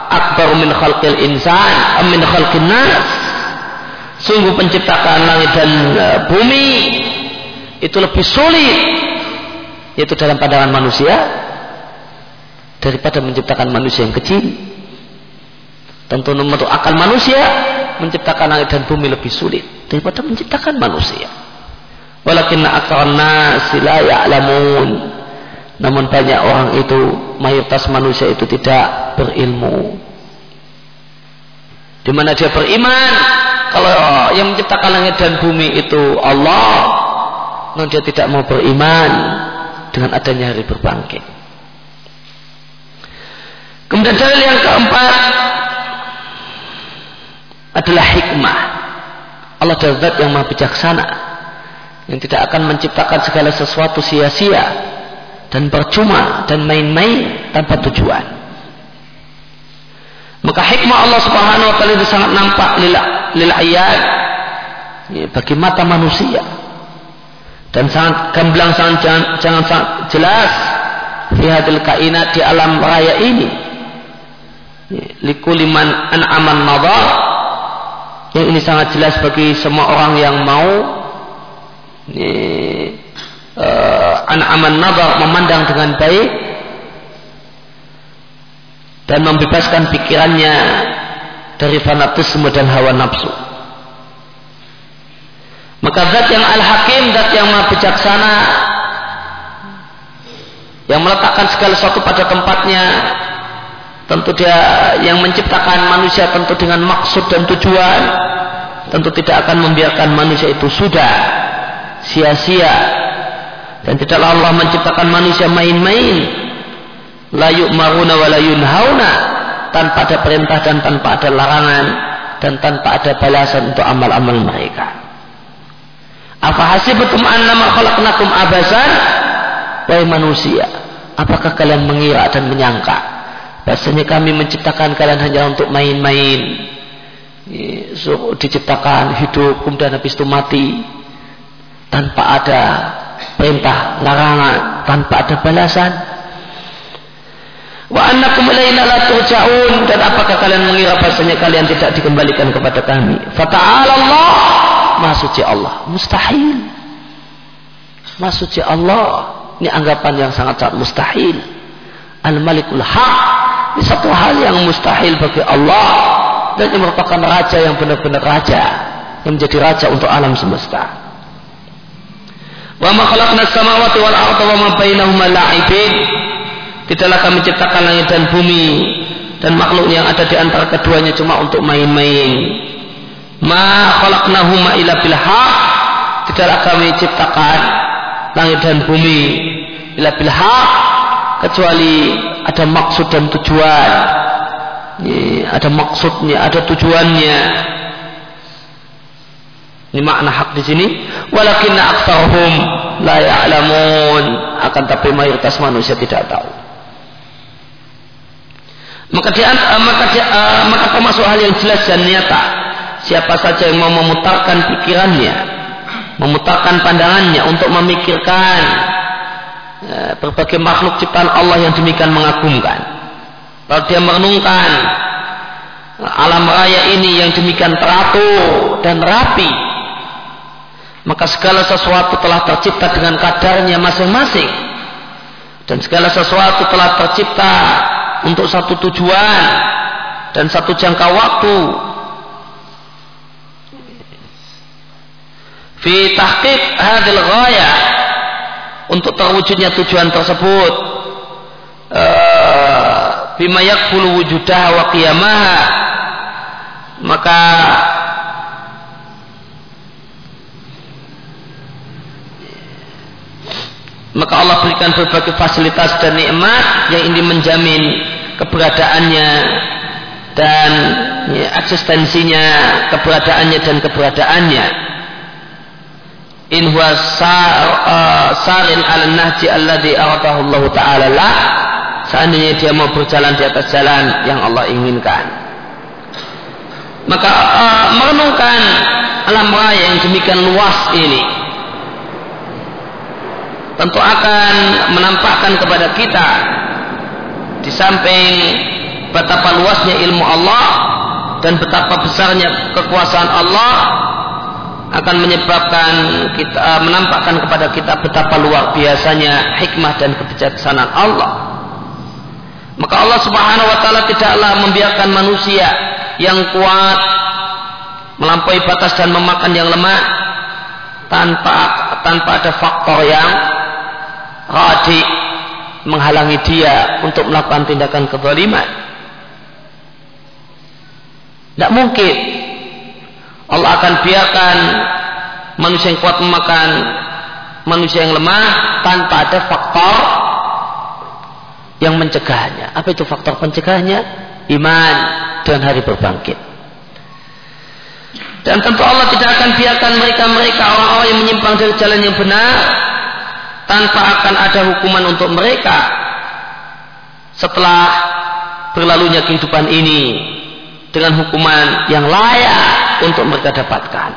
Speaker 1: akbar min khalqil insan min khalqin nas. Sungguh penciptaan langit dan e, bumi itu lebih sulit yaitu dalam pandangan manusia daripada menciptakan manusia yang kecil. Tentu nomor akal manusia menciptakan langit dan bumi lebih sulit daripada menciptakan manusia. Walakin aktsarun nas la ya'lamun namun banyak orang itu mayoritas manusia itu tidak berilmu. Di mana dia beriman? Kalau yang menciptakan langit dan bumi itu Allah namun dia tidak mau beriman dengan adanya hari berbangkit. Kemudian dalil yang keempat adalah hikmah. Allah adalah yang maha bijaksana yang tidak akan menciptakan segala sesuatu sia-sia dan percuma dan main-main tanpa tujuan. Maka hikmah Allah Subhanahu wa taala itu sangat nampak lil, lil ayat ya, bagi mata manusia dan sangat gamblang sangat jangan, jangan sangat jelas fi hadil kainat di alam raya ini. Ya, likuliman an'aman madar yang ini sangat jelas bagi semua orang yang mau ini, uh, an-aman nazar memandang dengan baik dan membebaskan pikirannya dari fanatisme dan hawa nafsu. Maka zat yang al-hakim, zat yang maha bijaksana, yang meletakkan segala sesuatu pada tempatnya, tentu dia yang menciptakan manusia tentu dengan maksud dan tujuan tentu tidak akan membiarkan manusia itu sudah sia-sia dan tidaklah Allah menciptakan manusia main-main. La yu'maruna wa la tanpa ada perintah dan tanpa ada larangan. Dan tanpa ada balasan untuk amal-amal mereka. Apa hasibatum annama khalaqnakum abasan? Wahai manusia apakah kalian mengira dan menyangka Bahasanya kami menciptakan kalian hanya untuk main-main. So, diciptakan hidup kemudian habis itu mati. Tanpa ada perintah, larangan, tanpa ada balasan. Wa annakum ilaina la turja'un dan apakah kalian mengira bahasanya kalian tidak dikembalikan kepada kami? Fata'ala Allah, Maha suci Allah, mustahil. Maha suci Allah, ini anggapan yang sangat-sangat mustahil. Al-Malikul Haq ini satu hal yang mustahil bagi Allah dan ini merupakan raja yang benar-benar raja yang menjadi raja untuk alam semesta. Wa ma khalaqna samawati wal arda wa ma bainahuma la'ibin. Tidaklah kami ciptakan langit dan bumi dan makhluk yang ada di antara keduanya cuma untuk main-main. Ma khalaqnahuma illa bil. Tidaklah kami ciptakan langit dan bumi illa bil haq kecuali ada maksud dan tujuan ada maksudnya ada tujuannya Ini makna hak di sini. Walakinna aktsarhum la ya'lamun. Akan tapi mayoritas manusia tidak tahu. Maka dia, uh, maka dia, uh, maka termasuk hal yang jelas dan nyata. Siapa saja yang mau memutarkan pikirannya, memutarkan pandangannya untuk memikirkan uh, berbagai makhluk ciptaan Allah yang demikian mengagumkan. Lalu dia merenungkan alam raya ini yang demikian teratur dan rapi maka segala sesuatu telah tercipta dengan kadarnya masing-masing. Dan segala sesuatu telah tercipta untuk satu tujuan dan satu jangka waktu. Fi tahqiq hadil ghaya untuk terwujudnya tujuan tersebut. Uh, bima yakfulu wujudaha wa qiyamaha. Maka maka Allah berikan berbagai fasilitas dan nikmat yang ini menjamin keberadaannya dan ya, eksistensinya, keberadaannya dan keberadaannya. In huwa uh, sarin al nahji alladhi aratahu Allah Ta'ala seandainya dia mau berjalan di atas jalan yang Allah inginkan. Maka uh, merenungkan alam raya yang demikian luas ini tentu akan menampakkan kepada kita di samping betapa luasnya ilmu Allah dan betapa besarnya kekuasaan Allah akan menyebabkan kita eh, menampakkan kepada kita betapa luar biasanya hikmah dan kebijaksanaan Allah. Maka Allah Subhanahu wa taala tidaklah membiarkan manusia yang kuat melampaui batas dan memakan yang lemah tanpa tanpa ada faktor yang radi menghalangi dia untuk melakukan tindakan kezaliman. Tidak mungkin Allah akan biarkan manusia yang kuat memakan manusia yang lemah tanpa ada faktor yang mencegahnya. Apa itu faktor pencegahnya? Iman dan hari berbangkit. Dan tentu Allah tidak akan biarkan mereka-mereka orang-orang yang menyimpang dari jalan yang benar tanpa akan ada hukuman untuk mereka setelah berlalunya kehidupan ini dengan hukuman yang layak untuk mereka dapatkan.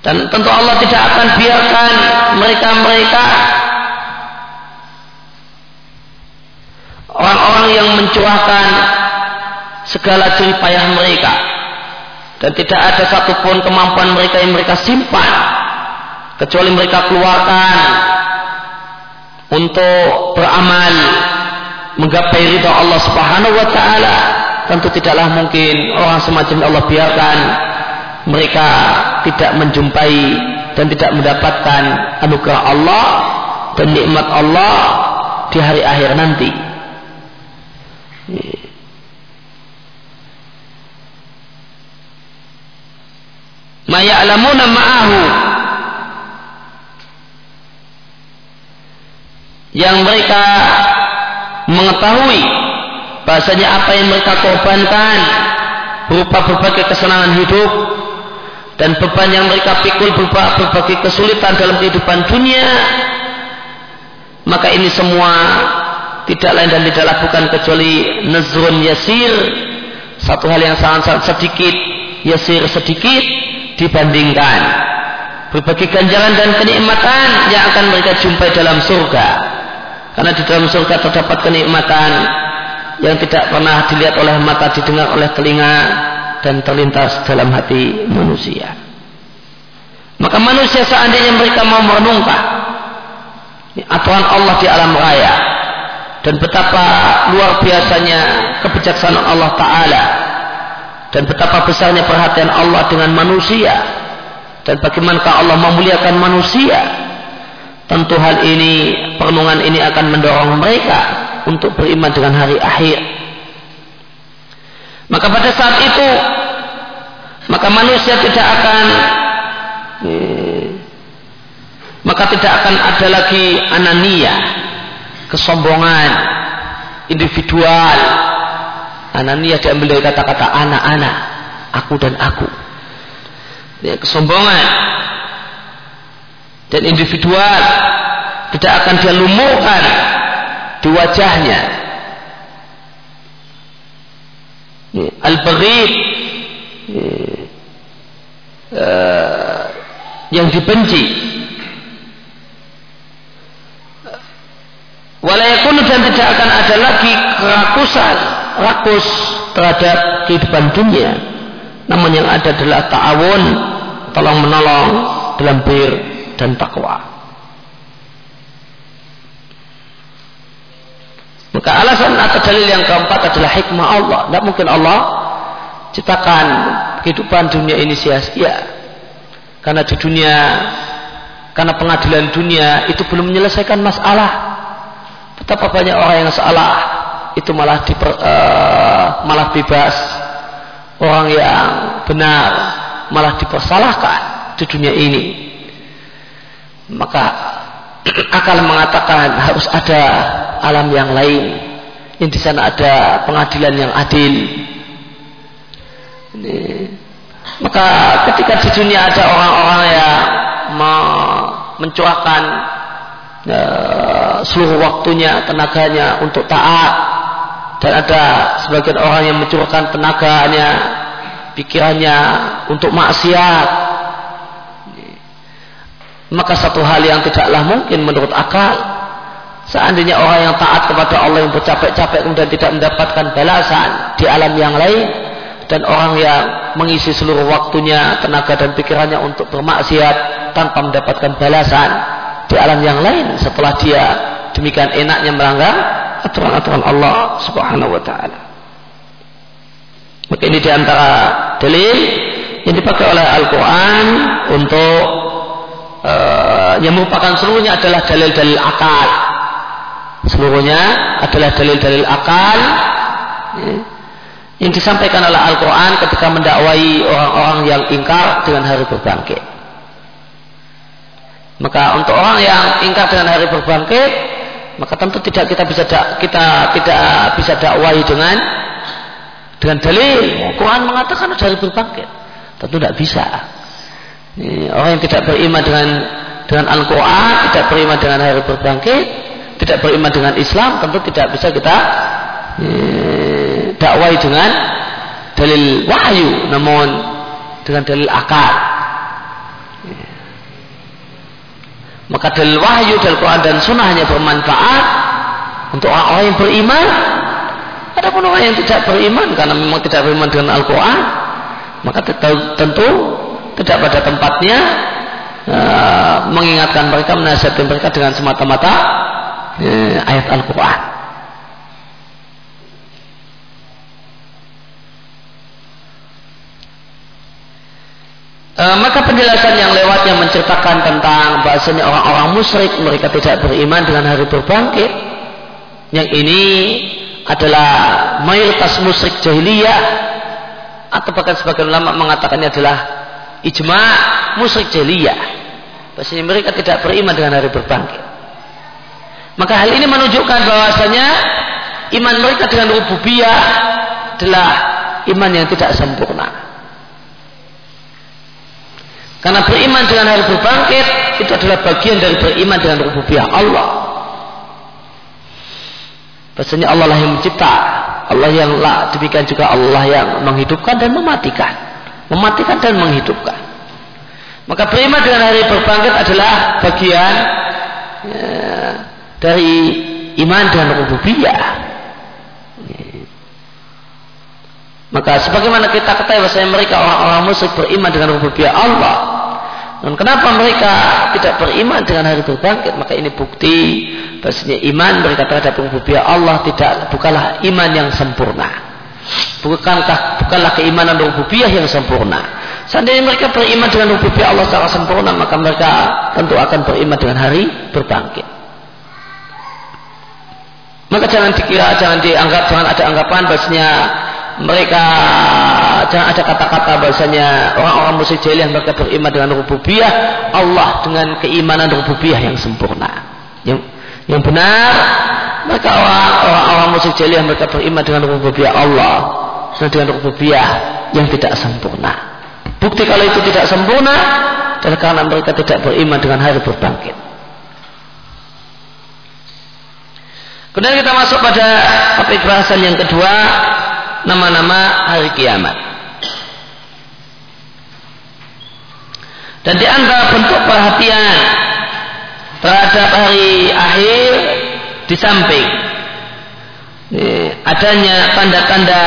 Speaker 1: Dan tentu Allah tidak akan biarkan mereka-mereka orang-orang yang mencurahkan segala jerih payah mereka dan tidak ada satupun kemampuan mereka yang mereka simpan kecuali mereka keluarkan untuk beramal menggapai ridha Allah Subhanahu wa taala tentu tidaklah mungkin orang semacam Allah biarkan mereka tidak menjumpai dan tidak mendapatkan anugerah Allah dan nikmat Allah di hari akhir nanti. Ma ya'lamuna ma'ahu yang mereka mengetahui bahasanya apa yang mereka korbankan berupa berbagai kesenangan hidup dan beban yang mereka pikul berupa berbagai kesulitan dalam kehidupan dunia maka ini semua tidak lain dan tidaklah bukan kecuali nazrun yasir. Satu hal yang sangat-sangat sedikit yasir sedikit dibandingkan. Berbagai ganjaran dan kenikmatan yang akan mereka jumpai dalam surga karena di dalam surga terdapat kenikmatan yang tidak pernah dilihat oleh mata, didengar oleh telinga dan terlintas dalam hati manusia. Maka manusia seandainya mereka mau merenungkan aturan Allah di alam raya dan betapa luar biasanya kebijaksanaan Allah Ta'ala dan betapa besarnya perhatian Allah dengan manusia dan bagaimana Allah memuliakan manusia tentu hal ini perenungan ini akan mendorong mereka untuk beriman dengan hari akhir. Maka pada saat itu maka manusia tidak akan eh, maka tidak akan ada lagi anania kesombongan individual. Anania diambil dari kata-kata anak-anak aku dan aku. Ya, kesombongan dan individual tidak akan dia lumurkan di wajahnya. Ya, al-baghid uh, yang dibenci. Walayakunu dan tidak akan ada lagi kerakusan rakus terhadap kehidupan dunia. Namun yang ada adalah ta'awun tolong menolong dalam bir dan takwa. Maka alasan atau dalil yang keempat adalah hikmah Allah. Tidak mungkin Allah ciptakan kehidupan dunia ini sia-sia. Karena di dunia karena pengadilan dunia itu belum menyelesaikan masalah. Betapa banyak orang yang salah itu malah diper, uh, malah bebas. Orang yang benar malah dipersalahkan di dunia ini maka akal mengatakan harus ada alam yang lain yang di sana ada pengadilan yang adil ini. maka ketika di dunia ada orang-orang yang mencurahkan uh, seluruh waktunya tenaganya untuk taat dan ada sebagian orang yang mencurahkan tenaganya pikirannya untuk maksiat maka satu hal yang tidaklah mungkin menurut akal seandainya orang yang taat kepada Allah yang bercapek-capek kemudian tidak mendapatkan balasan di alam yang lain dan orang yang mengisi seluruh waktunya tenaga dan pikirannya untuk bermaksiat tanpa mendapatkan balasan di alam yang lain setelah dia demikian enaknya melanggar aturan-aturan Allah Subhanahu wa taala. Maka ini di antara dalil yang dipakai oleh Al-Quran untuk uh, yang merupakan seluruhnya adalah dalil-dalil akal. Seluruhnya adalah dalil-dalil akal. Ya, yang disampaikan oleh Al-Quran ketika mendakwai orang-orang yang ingkar dengan hari berbangkit. Maka untuk orang yang ingkar dengan hari berbangkit, maka tentu tidak kita bisa kita tidak bisa dakwai dengan dengan dalil. Quran mengatakan dari berbangkit. Tentu tidak bisa orang yang tidak beriman dengan dengan Al-Quran tidak beriman dengan hari berbangkit tidak beriman dengan Islam tentu tidak bisa kita dakwai dengan dalil wahyu namun dengan dalil akal. Maka dalil wahyu dari Quran dan Sunnah hanya bermanfaat untuk orang-orang yang beriman. Adapun orang yang tidak beriman karena memang tidak beriman dengan Al-Quran maka tentu tidak pada tempatnya uh, mengingatkan mereka menasihatkan mereka dengan semata-mata uh, ayat Al-Quran. E, maka penjelasan yang lewat yang menceritakan tentang bahasanya orang-orang musyrik mereka tidak beriman dengan hari berbangkit yang ini adalah mayoritas musyrik jahiliyah atau bahkan sebagian ulama mengatakannya adalah ijma musyrik jahiliyah bahasanya mereka tidak beriman dengan hari berbangkit maka hal ini menunjukkan bahwasanya iman mereka dengan rububiyah adalah iman yang tidak sempurna karena beriman dengan hari berbangkit itu adalah bagian dari beriman dengan rububiyah Allah. Bahasanya Allah lah yang mencipta, Allah yang lah, demikian juga Allah yang menghidupkan dan mematikan. Mematikan dan menghidupkan. Maka beriman dengan hari berbangkit adalah bagian ya, dari iman dan rububiyah. Maka sebagaimana kita ketahui bahwasanya mereka orang-orang musyrik beriman dengan rububiyah Allah. Dan kenapa mereka tidak beriman dengan hari berbangkit? Maka ini bukti bahwasanya iman mereka terhadap rububiyah Allah tidak bukanlah iman yang sempurna. Bukankah bukanlah keimanan rububiyah yang sempurna. Seandainya mereka beriman dengan rububiyah Allah secara sempurna, maka mereka tentu akan beriman dengan hari berbangkit. Maka jangan dikira, jangan dianggap, jangan ada anggapan bahwasanya mereka jangan ada kata-kata bahasanya orang-orang musyrik jahiliyah mereka beriman dengan rububiyah Allah dengan keimanan rububiyah yang sempurna yang yang benar mereka orang-orang musyrik jahiliyah mereka beriman dengan rububiyah Allah dan dengan rububiyah yang tidak sempurna Bukti kalau itu tidak sempurna adalah karena mereka tidak beriman dengan hari berbangkit. Kemudian kita masuk pada topik bahasan yang kedua, nama-nama hari kiamat. Dan di antara bentuk perhatian terhadap hari akhir di samping adanya tanda-tanda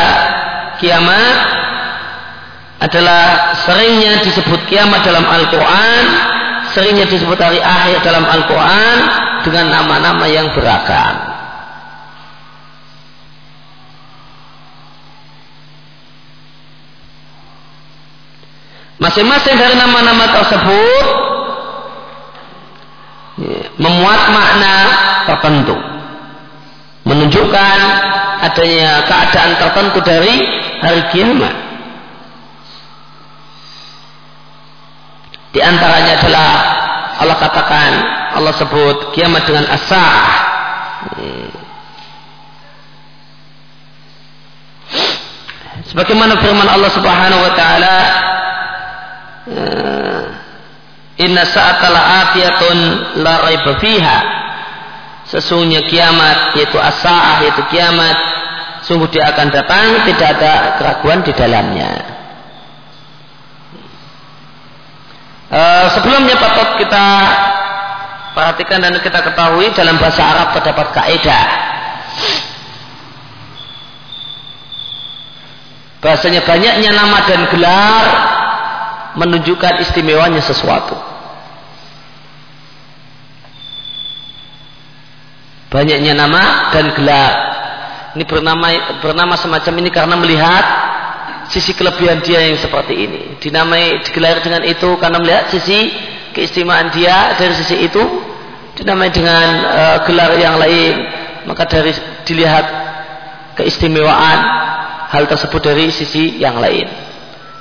Speaker 1: kiamat adalah seringnya disebut kiamat dalam Al-Quran, seringnya disebut hari akhir dalam Al-Quran dengan nama-nama yang beragam. Masing-masing dari nama-nama tersebut memuat makna tertentu. Menunjukkan adanya keadaan tertentu dari hari kiamat. Di antaranya adalah Allah katakan, Allah sebut kiamat dengan asah. Sebagaimana firman Allah Subhanahu wa taala Inna sa'atala atiyatun la raiba fiha. Sesungguhnya kiamat yaitu as-sa'ah yaitu kiamat sungguh dia akan datang tidak ada keraguan di dalamnya. Uh, sebelumnya patut kita perhatikan dan kita ketahui dalam bahasa Arab terdapat kaidah bahasanya banyaknya nama dan gelar menunjukkan istimewanya sesuatu. Banyaknya nama dan gelar. Ini bernama bernama semacam ini karena melihat sisi kelebihan dia yang seperti ini. Dinamai digelar dengan itu karena melihat sisi keistimewaan dia dari sisi itu. Dinamai dengan uh, gelar yang lain maka dari dilihat keistimewaan hal tersebut dari sisi yang lain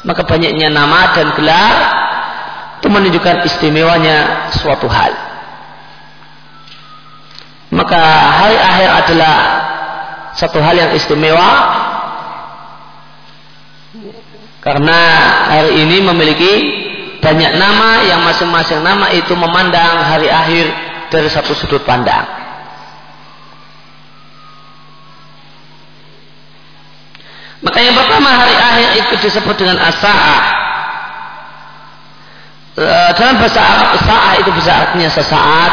Speaker 1: maka banyaknya nama dan gelar itu menunjukkan istimewanya suatu hal. Maka hari akhir adalah satu hal yang istimewa karena hari ini memiliki banyak nama yang masing-masing nama itu memandang hari akhir dari satu sudut pandang. Maka yang pertama hari akhir itu disebut dengan as-sa'ah. E, dalam bahasa Arab sa'ah itu bisa artinya sesaat,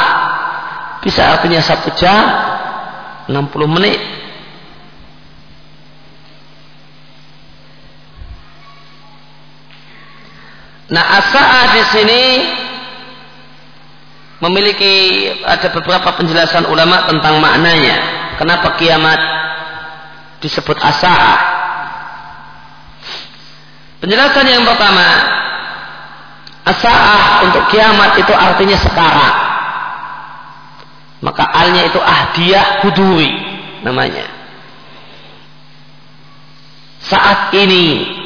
Speaker 1: bisa artinya satu jam, 60 menit. Nah, as-sa'ah di sini memiliki ada beberapa penjelasan ulama tentang maknanya. Kenapa kiamat disebut as-sa'ah? Penjelasan yang pertama, asaah untuk kiamat itu artinya sekarang. Maka alnya itu ahdiah huduri namanya. Saat ini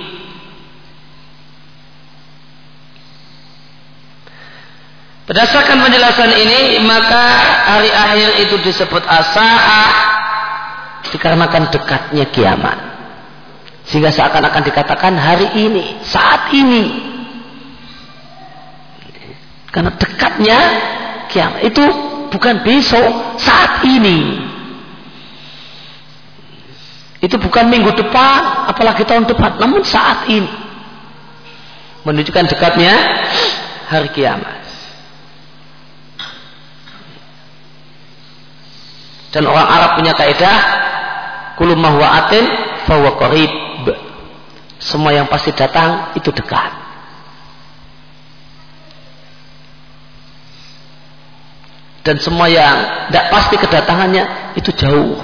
Speaker 1: Berdasarkan penjelasan ini, maka hari akhir itu disebut asaah dikarenakan dekatnya kiamat. Sehingga seakan-akan dikatakan hari ini, saat ini. Karena dekatnya kiamat itu bukan besok, saat ini. Itu bukan minggu depan, apalagi tahun depan, namun saat ini. Menunjukkan dekatnya hari kiamat. Dan orang Arab punya kaidah kulumah wa'atin fawa qarib semua yang pasti datang itu dekat. Dan semua yang tidak pasti kedatangannya itu jauh.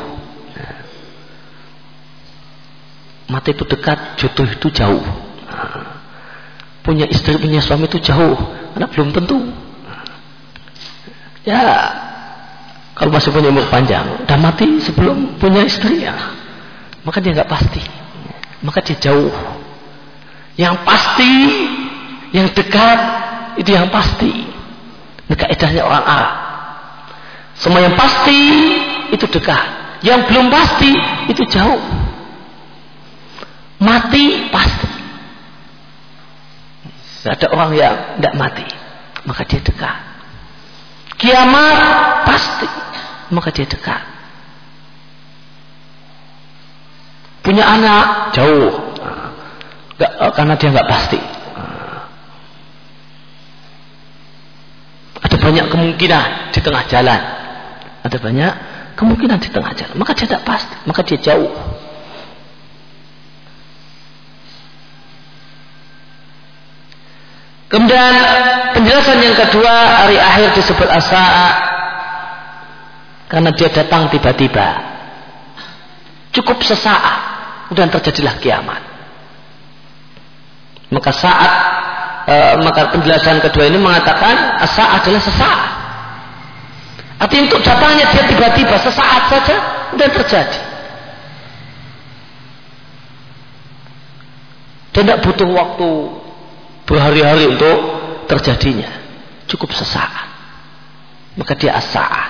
Speaker 1: Mati itu dekat, jodoh itu jauh. Punya istri, punya suami itu jauh. Karena belum tentu. Ya, kalau masih punya umur panjang, udah mati sebelum punya istri ya, maka dia nggak pasti maka dia jauh. Yang pasti, yang dekat, itu yang pasti. Ini kaidahnya orang Arab. Semua yang pasti itu dekat. Yang belum pasti itu jauh. Mati pasti. Ada orang yang tidak mati, maka dia dekat. Kiamat pasti, maka dia dekat. Punya anak jauh, gak, karena dia nggak pasti. Ada banyak kemungkinan di tengah jalan. Ada banyak kemungkinan di tengah jalan. Maka dia tidak pasti, maka dia jauh. Kemudian penjelasan yang kedua hari akhir disebut asa karena dia datang tiba-tiba. Cukup sesaat kemudian terjadilah kiamat. Maka saat e, maka penjelasan kedua ini mengatakan asa adalah sesaat. Artinya untuk datangnya dia tiba-tiba sesaat saja dan terjadi. Dan tidak butuh waktu berhari-hari untuk terjadinya. Cukup sesaat. Maka dia asa.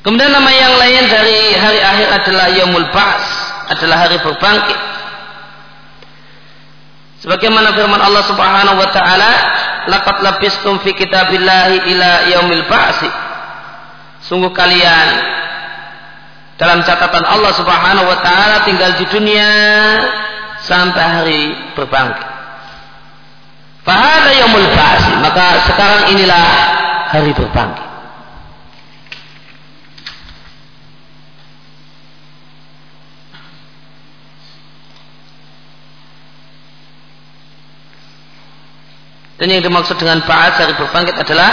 Speaker 1: Kemudian nama yang lain dari hari akhir adalah Yomul Ba's, adalah hari berbangkit. Sebagaimana firman Allah Subhanahu wa taala, laqad labistum fi kitabillahi ila yaumil ba'si sungguh kalian dalam catatan Allah Subhanahu wa taala tinggal di dunia sampai hari berbangkit. Fahada yaumul ba'si maka sekarang inilah hari berbangkit Dan yang dimaksud dengan ba'at dari berbangkit adalah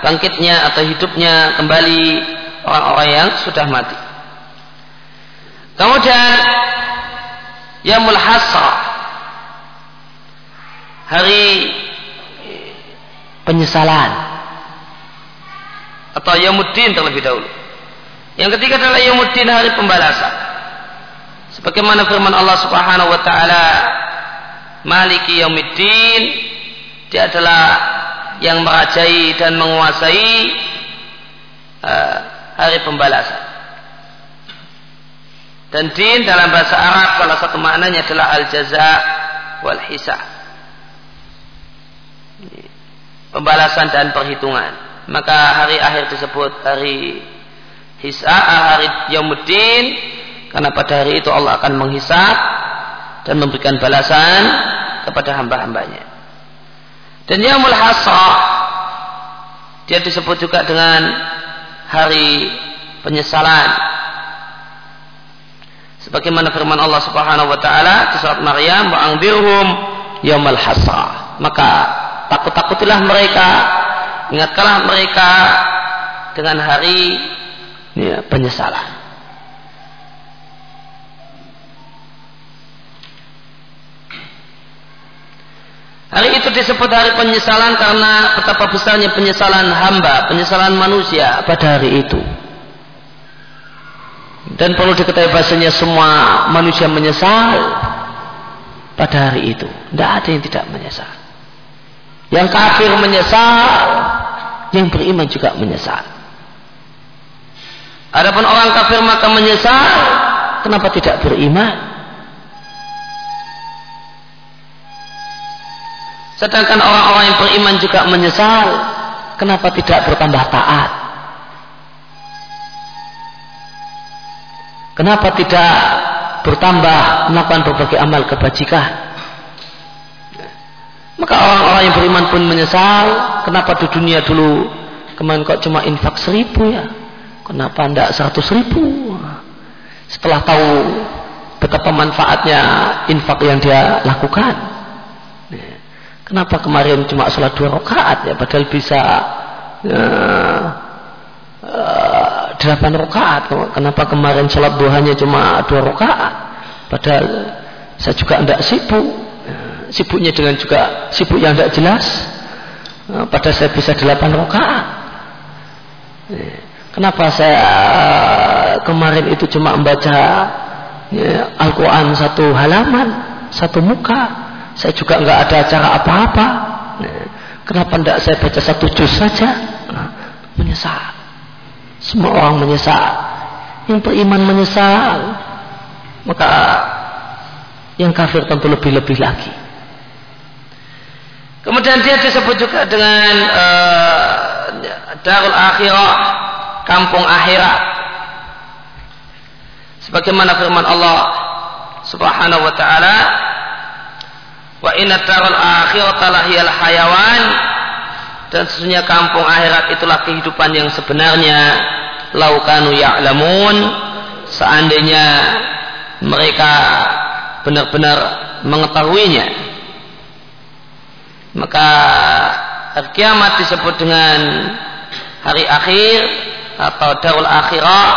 Speaker 1: bangkitnya atau hidupnya kembali orang-orang yang sudah mati. Kemudian Yamul Hasra hari penyesalan atau Yamuddin terlebih dahulu. Yang ketiga adalah Yamuddin hari pembalasan. Sebagaimana firman Allah Subhanahu wa taala Maliki Yaumiddin dia adalah yang merajai dan menguasai uh, hari pembalasan. Dan din dalam bahasa Arab salah satu maknanya adalah al-jaza wal hisab. Pembalasan dan perhitungan. Maka hari akhir disebut hari hisab, hari Yaumuddin karena pada hari itu Allah akan menghisap dan memberikan balasan kepada hamba-hambanya. Dan yaumul hasrah dia disebut juga dengan hari penyesalan. Sebagaimana firman Allah Subhanahu wa taala di surat Maryam, "Wa anzirhum yaumal hasrah." Maka takut-takutilah mereka, ingatkanlah mereka dengan hari ya, penyesalan. Hari itu disebut hari penyesalan karena betapa besarnya penyesalan hamba, penyesalan manusia pada hari itu. Dan perlu diketahui bahasanya semua manusia menyesal pada hari itu. Tidak ada yang tidak menyesal. Yang kafir menyesal, yang beriman juga menyesal. Adapun orang kafir maka menyesal, kenapa tidak beriman? Sedangkan orang-orang yang beriman juga menyesal. Kenapa tidak bertambah taat? Kenapa tidak bertambah melakukan berbagai amal kebajikan? Maka orang-orang yang beriman pun menyesal. Kenapa di dunia dulu kemarin kok cuma infak seribu ya? Kenapa tidak seratus ribu? Setelah tahu betapa manfaatnya infak yang dia lakukan. Kenapa kemarin cuma sholat dua rakaat ya? Padahal bisa uh, uh, delapan rakaat. Kenapa kemarin sholat duhanya cuma dua rakaat? Padahal saya juga tidak sibuk. Sibuknya dengan juga sibuk yang tidak jelas. Uh, padahal saya bisa delapan rakaat. Uh, kenapa saya uh, kemarin itu cuma membaca uh, Al-Quran satu halaman, satu muka? Saya juga nggak ada acara apa-apa. Kenapa tidak saya baca satu juz saja? Menyesal. Semua orang menyesal. Yang beriman menyesal. Maka yang kafir tentu lebih-lebih lagi. Kemudian dia disebut juga dengan uh, darul akhirah, kampung akhirat. Sebagaimana firman Allah Subhanahu wa taala, "Wa inna darul akhirata lahiyal hayawan." Dan sesungguhnya kampung akhirat itulah kehidupan yang sebenarnya. Laukanu ya'lamun. Seandainya mereka benar-benar mengetahuinya maka hari kiamat disebut dengan hari akhir atau darul akhirah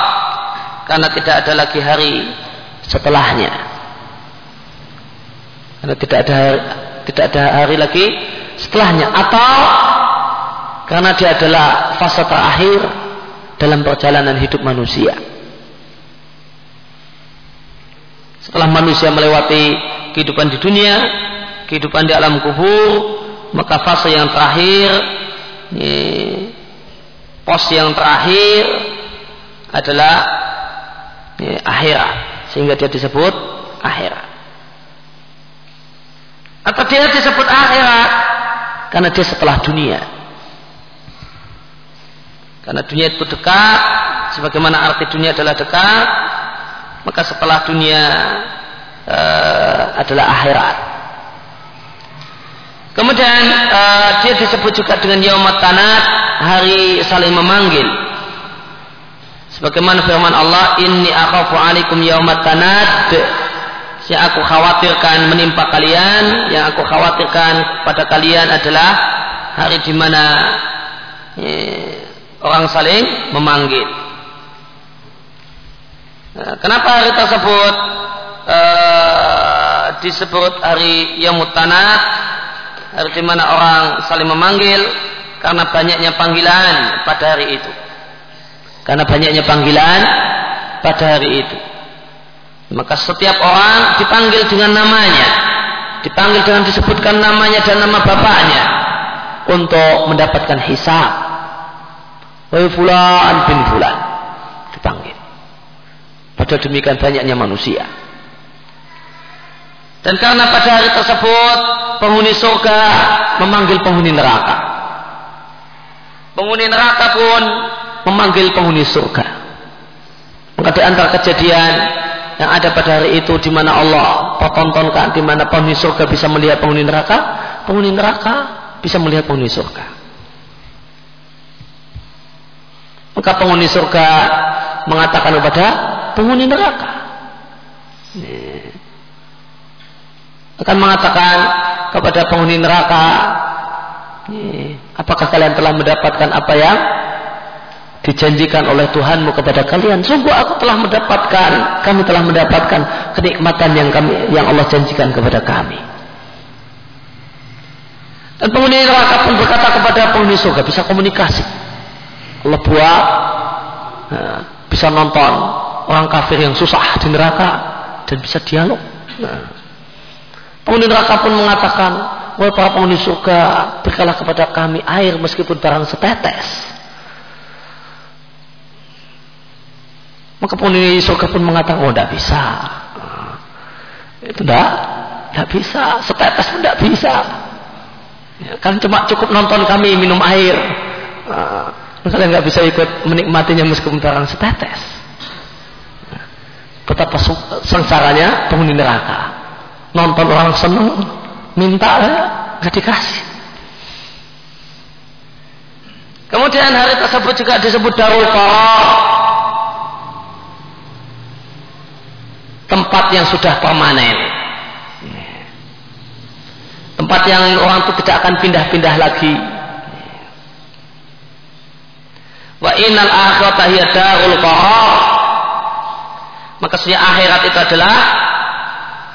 Speaker 1: karena tidak ada lagi hari setelahnya karena tidak ada tidak ada hari lagi setelahnya. Atau karena dia adalah fase terakhir dalam perjalanan hidup manusia. Setelah manusia melewati kehidupan di dunia, kehidupan di alam kubur, maka fase yang terakhir, pos yang terakhir adalah akhirat, sehingga dia disebut akhirat. Dia disebut akhirat karena dia setelah dunia. Karena dunia itu dekat, sebagaimana arti dunia adalah dekat, maka setelah dunia uh, adalah akhirat. Kemudian uh, dia disebut juga dengan yaumat tanat, hari saling memanggil. Sebagaimana firman Allah, Inni akhafu alaikum yaumat tanat. Yang aku khawatirkan menimpa kalian, yang aku khawatirkan pada kalian adalah hari di mana eh, orang saling memanggil. Nah, kenapa hari tersebut uh, disebut hari Yamut Tanat, hari di mana orang saling memanggil karena banyaknya panggilan pada hari itu. Karena banyaknya panggilan pada hari itu. Maka setiap orang dipanggil dengan namanya, dipanggil dengan disebutkan namanya dan nama bapaknya untuk mendapatkan hisab. Wahai fulan bin fulan dipanggil. Pada demikian banyaknya manusia. Dan karena pada hari tersebut penghuni surga memanggil penghuni neraka. Penghuni neraka pun memanggil penghuni surga. Maka di antara kejadian yang ada pada hari itu di mana Allah pertontonkan di mana penghuni surga bisa melihat penghuni neraka, penghuni neraka bisa melihat penghuni surga. Maka penghuni surga mengatakan kepada penghuni neraka. Akan mengatakan kepada penghuni neraka, apakah kalian telah mendapatkan apa yang dijanjikan oleh Tuhanmu kepada kalian? Sungguh aku telah mendapatkan, kami telah mendapatkan kenikmatan yang kami yang Allah janjikan kepada kami. Dan penghuni neraka pun berkata kepada penghuni surga bisa komunikasi. Allah buat nah, bisa nonton orang kafir yang susah di neraka dan bisa dialog. Nah. Penghuni neraka pun mengatakan, wahai para penghuni surga, berikanlah kepada kami air meskipun barang setetes. Maka penghuni surga pun mengatakan, oh tidak bisa. Itu tidak, tidak bisa. Setetes pun tidak bisa. Ya, kan cuma cukup nonton kami minum air. Nah, kalian nggak bisa ikut menikmatinya meskipun barang setetes betapa sengsaranya penghuni neraka nonton orang seneng minta ya, gak dikasih kemudian hari tersebut juga disebut darul tempat yang sudah permanen tempat yang orang itu tidak akan pindah-pindah lagi wa innal akhirata hiya darul qarar maka akhirat itu adalah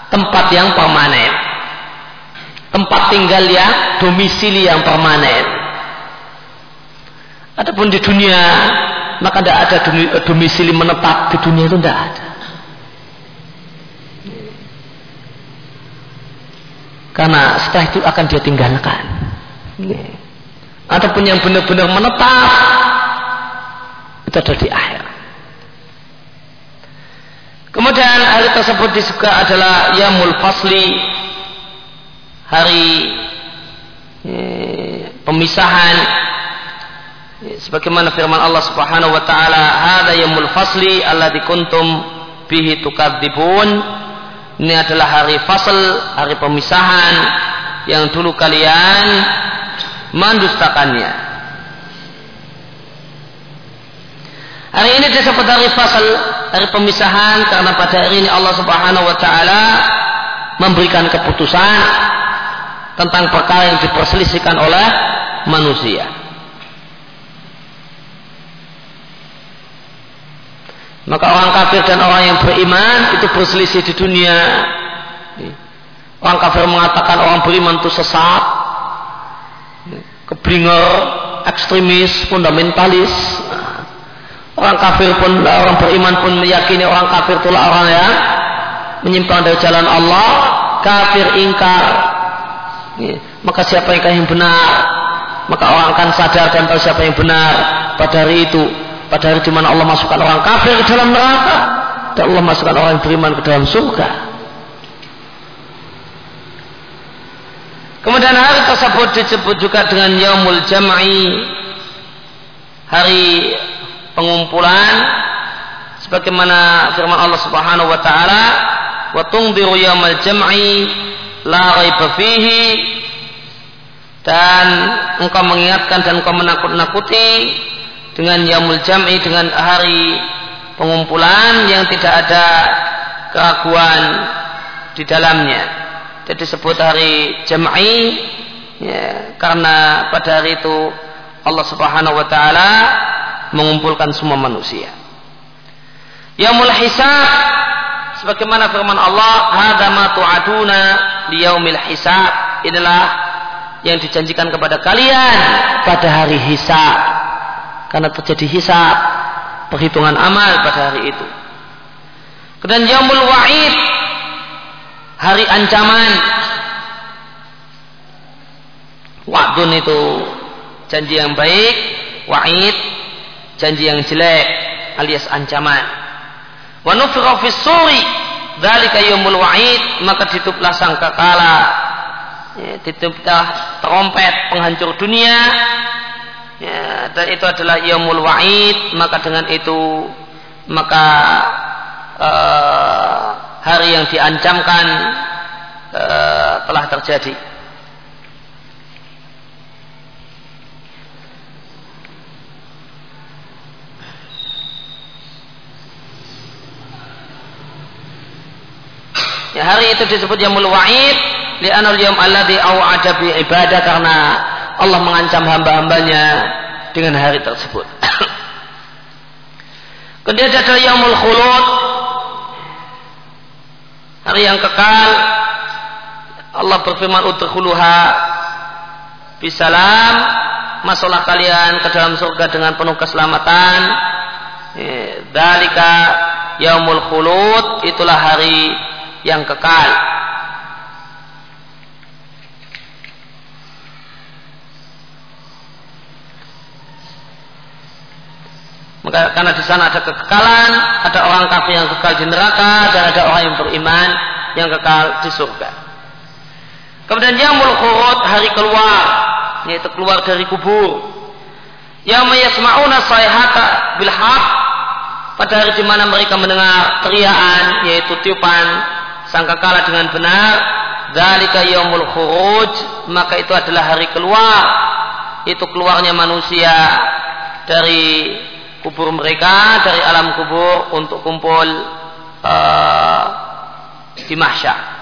Speaker 1: tempat yang permanen. Tempat tinggal yang domisili yang permanen. Adapun di dunia, maka tidak ada domisili menetap di dunia itu tidak ada. Karena setelah itu akan dia tinggalkan. Adapun yang benar-benar menetap Itu adalah di akhir. Kemudian hari tersebut disuka adalah Yamul Fasli hari eh, pemisahan sebagaimana firman Allah Subhanahu wa taala hada yamul fasli alladzi kuntum bihi tukadzibun ini adalah hari fasl hari pemisahan yang dulu kalian mendustakannya hari ini disebut hari fasl hari pemisahan karena pada hari ini Allah Subhanahu wa taala memberikan keputusan tentang perkara yang diperselisihkan oleh manusia Maka orang kafir dan orang yang beriman itu berselisih di dunia. Orang kafir mengatakan orang beriman itu sesat, keblinger, ekstremis, fundamentalis. Orang kafir pun, orang beriman pun meyakini orang kafir itulah orang yang menyimpang dari jalan Allah, kafir ingkar. Maka siapa yang benar? Maka orang akan sadar dan tahu siapa yang benar pada hari itu pada hari di mana Allah masukkan orang kafir ke dalam neraka. Dan Allah masukkan orang beriman ke dalam surga. Kemudian hari tersebut disebut juga dengan Yaumul Jam'i. Hari pengumpulan. Sebagaimana firman Allah Subhanahu wa taala wa tungdiru yaumul jam'i la raiba fihi. Dan engkau mengingatkan dan engkau menakut-nakuti dengan yamul jam'i dengan hari pengumpulan yang tidak ada keraguan di dalamnya. Jadi disebut hari jam'i ya, karena pada hari itu Allah Subhanahu wa taala mengumpulkan semua manusia. Yamul hisab sebagaimana firman Allah, "Hadza ma tu'aduna liyaumil hisab." Inilah yang dijanjikan kepada kalian pada hari hisab karena terjadi hisab perhitungan amal pada hari itu. Kemudian yaumul wa'id hari ancaman. Wa'dun itu janji yang baik, wa'id janji yang jelek alias ancaman. Wa nufikha fis suri dzalika yaumul wa'id maka dituplah sangkakala ya, dituplah trompet penghancur dunia ya, dan itu adalah yaumul wa'id maka dengan itu maka uh, hari yang diancamkan uh, telah terjadi. Ya, hari itu disebut yaumul wa'id li'anul yaum alladhi aw'ada bi ibadah karena Allah mengancam hamba-hambanya dengan hari tersebut. Kemudian ada yaumul khulud. Hari yang kekal. Allah berfirman udkhuluha bisalam masuklah kalian ke dalam surga dengan penuh keselamatan. Dalika yaumul khulud. Itulah hari yang kekal karena di sana ada kekekalan, ada orang kafir yang kekal di neraka dan ada orang yang beriman yang kekal di surga. Kemudian yang khurud hari keluar, yaitu keluar dari kubur. Yang mayasma'una sayhata bil pada hari di mana mereka mendengar teriakan yaitu tiupan sangkakala dengan benar dalika yaumul khuruj maka itu adalah hari keluar itu keluarnya manusia dari kubur mereka dari alam kubur untuk kumpul uh, di mahsyar.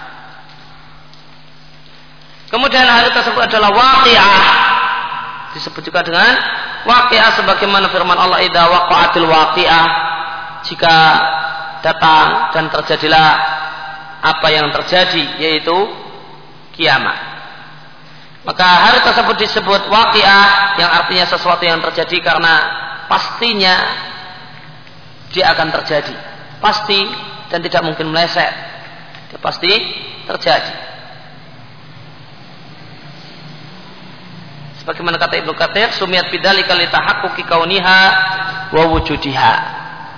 Speaker 1: Kemudian hari tersebut adalah waqiah. Disebut juga dengan waqiah sebagaimana firman Allah idza waqa'atil waqiah jika datang dan terjadilah apa yang terjadi yaitu kiamat. Maka hari tersebut disebut waqiah yang artinya sesuatu yang terjadi karena pastinya dia akan terjadi. Pasti dan tidak mungkin meleset. Dia pasti terjadi. Sebagaimana kata Ibnu Katsir, sumiat bidali kali tahaqquqi kauniha wa wujudiha.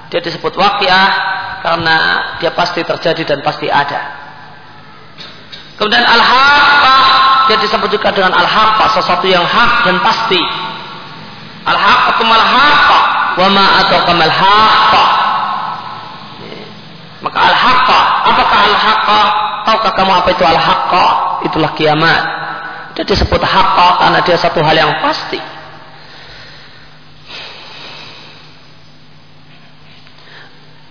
Speaker 1: Dia disebut waqiah karena dia pasti terjadi dan pasti ada. Kemudian al-haqqah dia disebut juga dengan al-haqqah sesuatu yang hak dan pasti. Al-haqqah mal haqqah wa ma kamal haqqah. Maka al-haqqah, apakah al-haqqah? Tahukah kamu apa itu al-haqqah? Itulah kiamat. Dia disebut haqqah karena dia satu hal yang pasti.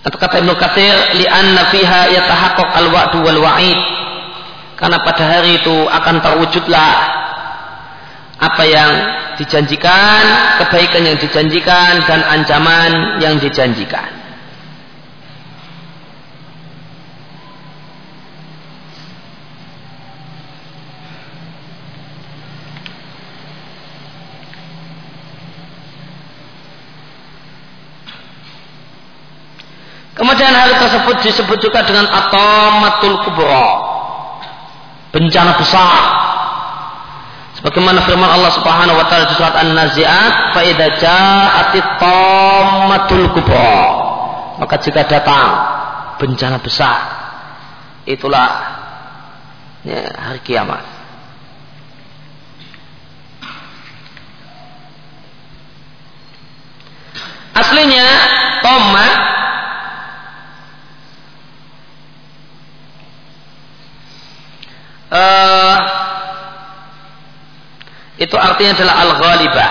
Speaker 1: Atau kata Ibnu Katsir, li'anna fiha yatahaqqaq al-wa'du wal wa'id. Karena pada hari itu akan terwujudlah apa yang dijanjikan, kebaikan yang dijanjikan dan ancaman yang dijanjikan. Kemudian hal tersebut disebut juga dengan atomatul kubro. Bencana besar. Sebagaimana firman Allah Subhanahu wa taala di surat An-Nazi'at, "Fa idza ja'atit tammatul kubra." Maka jika datang bencana besar, itulah ya, hari kiamat. Aslinya tomat uh, itu artinya adalah al-ghalibah.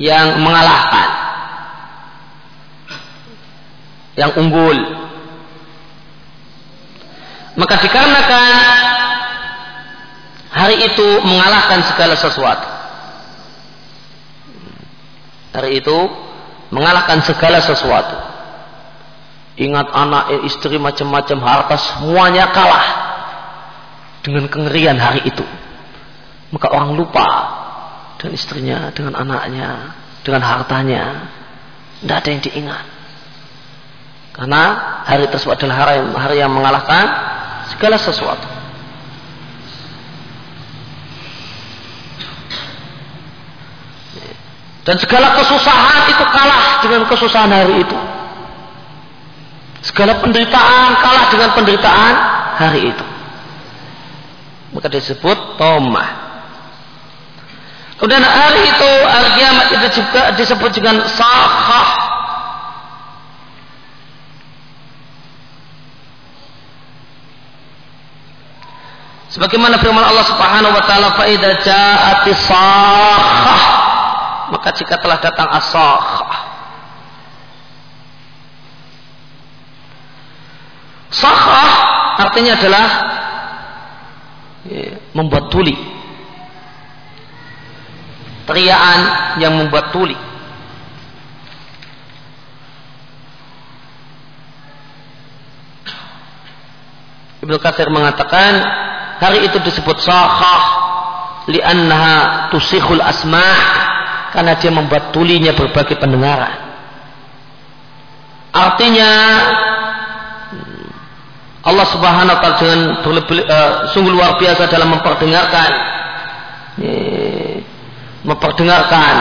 Speaker 1: Yang mengalahkan. Yang unggul. Maka dikarenakan hari itu mengalahkan segala sesuatu. Hari itu mengalahkan segala sesuatu. Ingat anak istri macam-macam harta semuanya kalah dengan kengerian hari itu. Maka orang lupa dengan istrinya, dengan anaknya, dengan hartanya. Tidak ada yang diingat. Karena hari tersebut adalah hari yang, hari yang mengalahkan segala sesuatu. Dan segala kesusahan itu kalah dengan kesusahan hari itu. Segala penderitaan kalah dengan penderitaan hari itu maka disebut tomah. Kemudian hari itu hari kiamat itu juga disebut dengan sahah. Sebagaimana firman Allah Subhanahu wa taala fa idza ja'ati sahah maka jika telah datang as-sahah Sahah artinya adalah Ya, membuat tuli teriaan yang membuat tuli. Ibnu Katsir mengatakan hari itu disebut sahah li'annaha tusihul asma' karena dia membuat tulinya berbagai pendengaran. Artinya Allah Subhanahu wa taala dengan uh, sungguh luar biasa dalam memperdengarkan memperdengarkan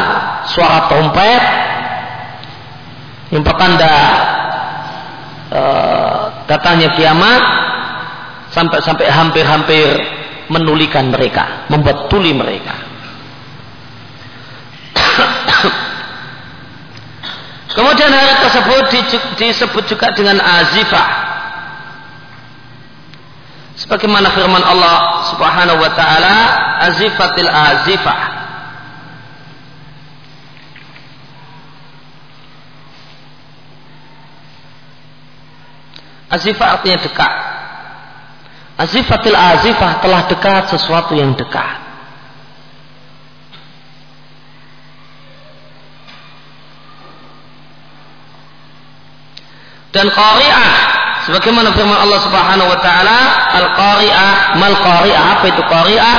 Speaker 1: suara trompet. Yang pertanda uh, datangnya kiamat. Sampai-sampai hampir-hampir menulikan mereka, membuat tuli mereka. Kemudian hari tersebut disebut juga dengan azifah. Sebagaimana firman Allah Subhanahu wa taala azifatil azifah Azifah artinya dekat. Azifatil azifah telah dekat sesuatu yang dekat. Dan qari'ah sebagaimana firman Allah Subhanahu wa taala al-qari'ah mal qari'ah apa itu qari'ah?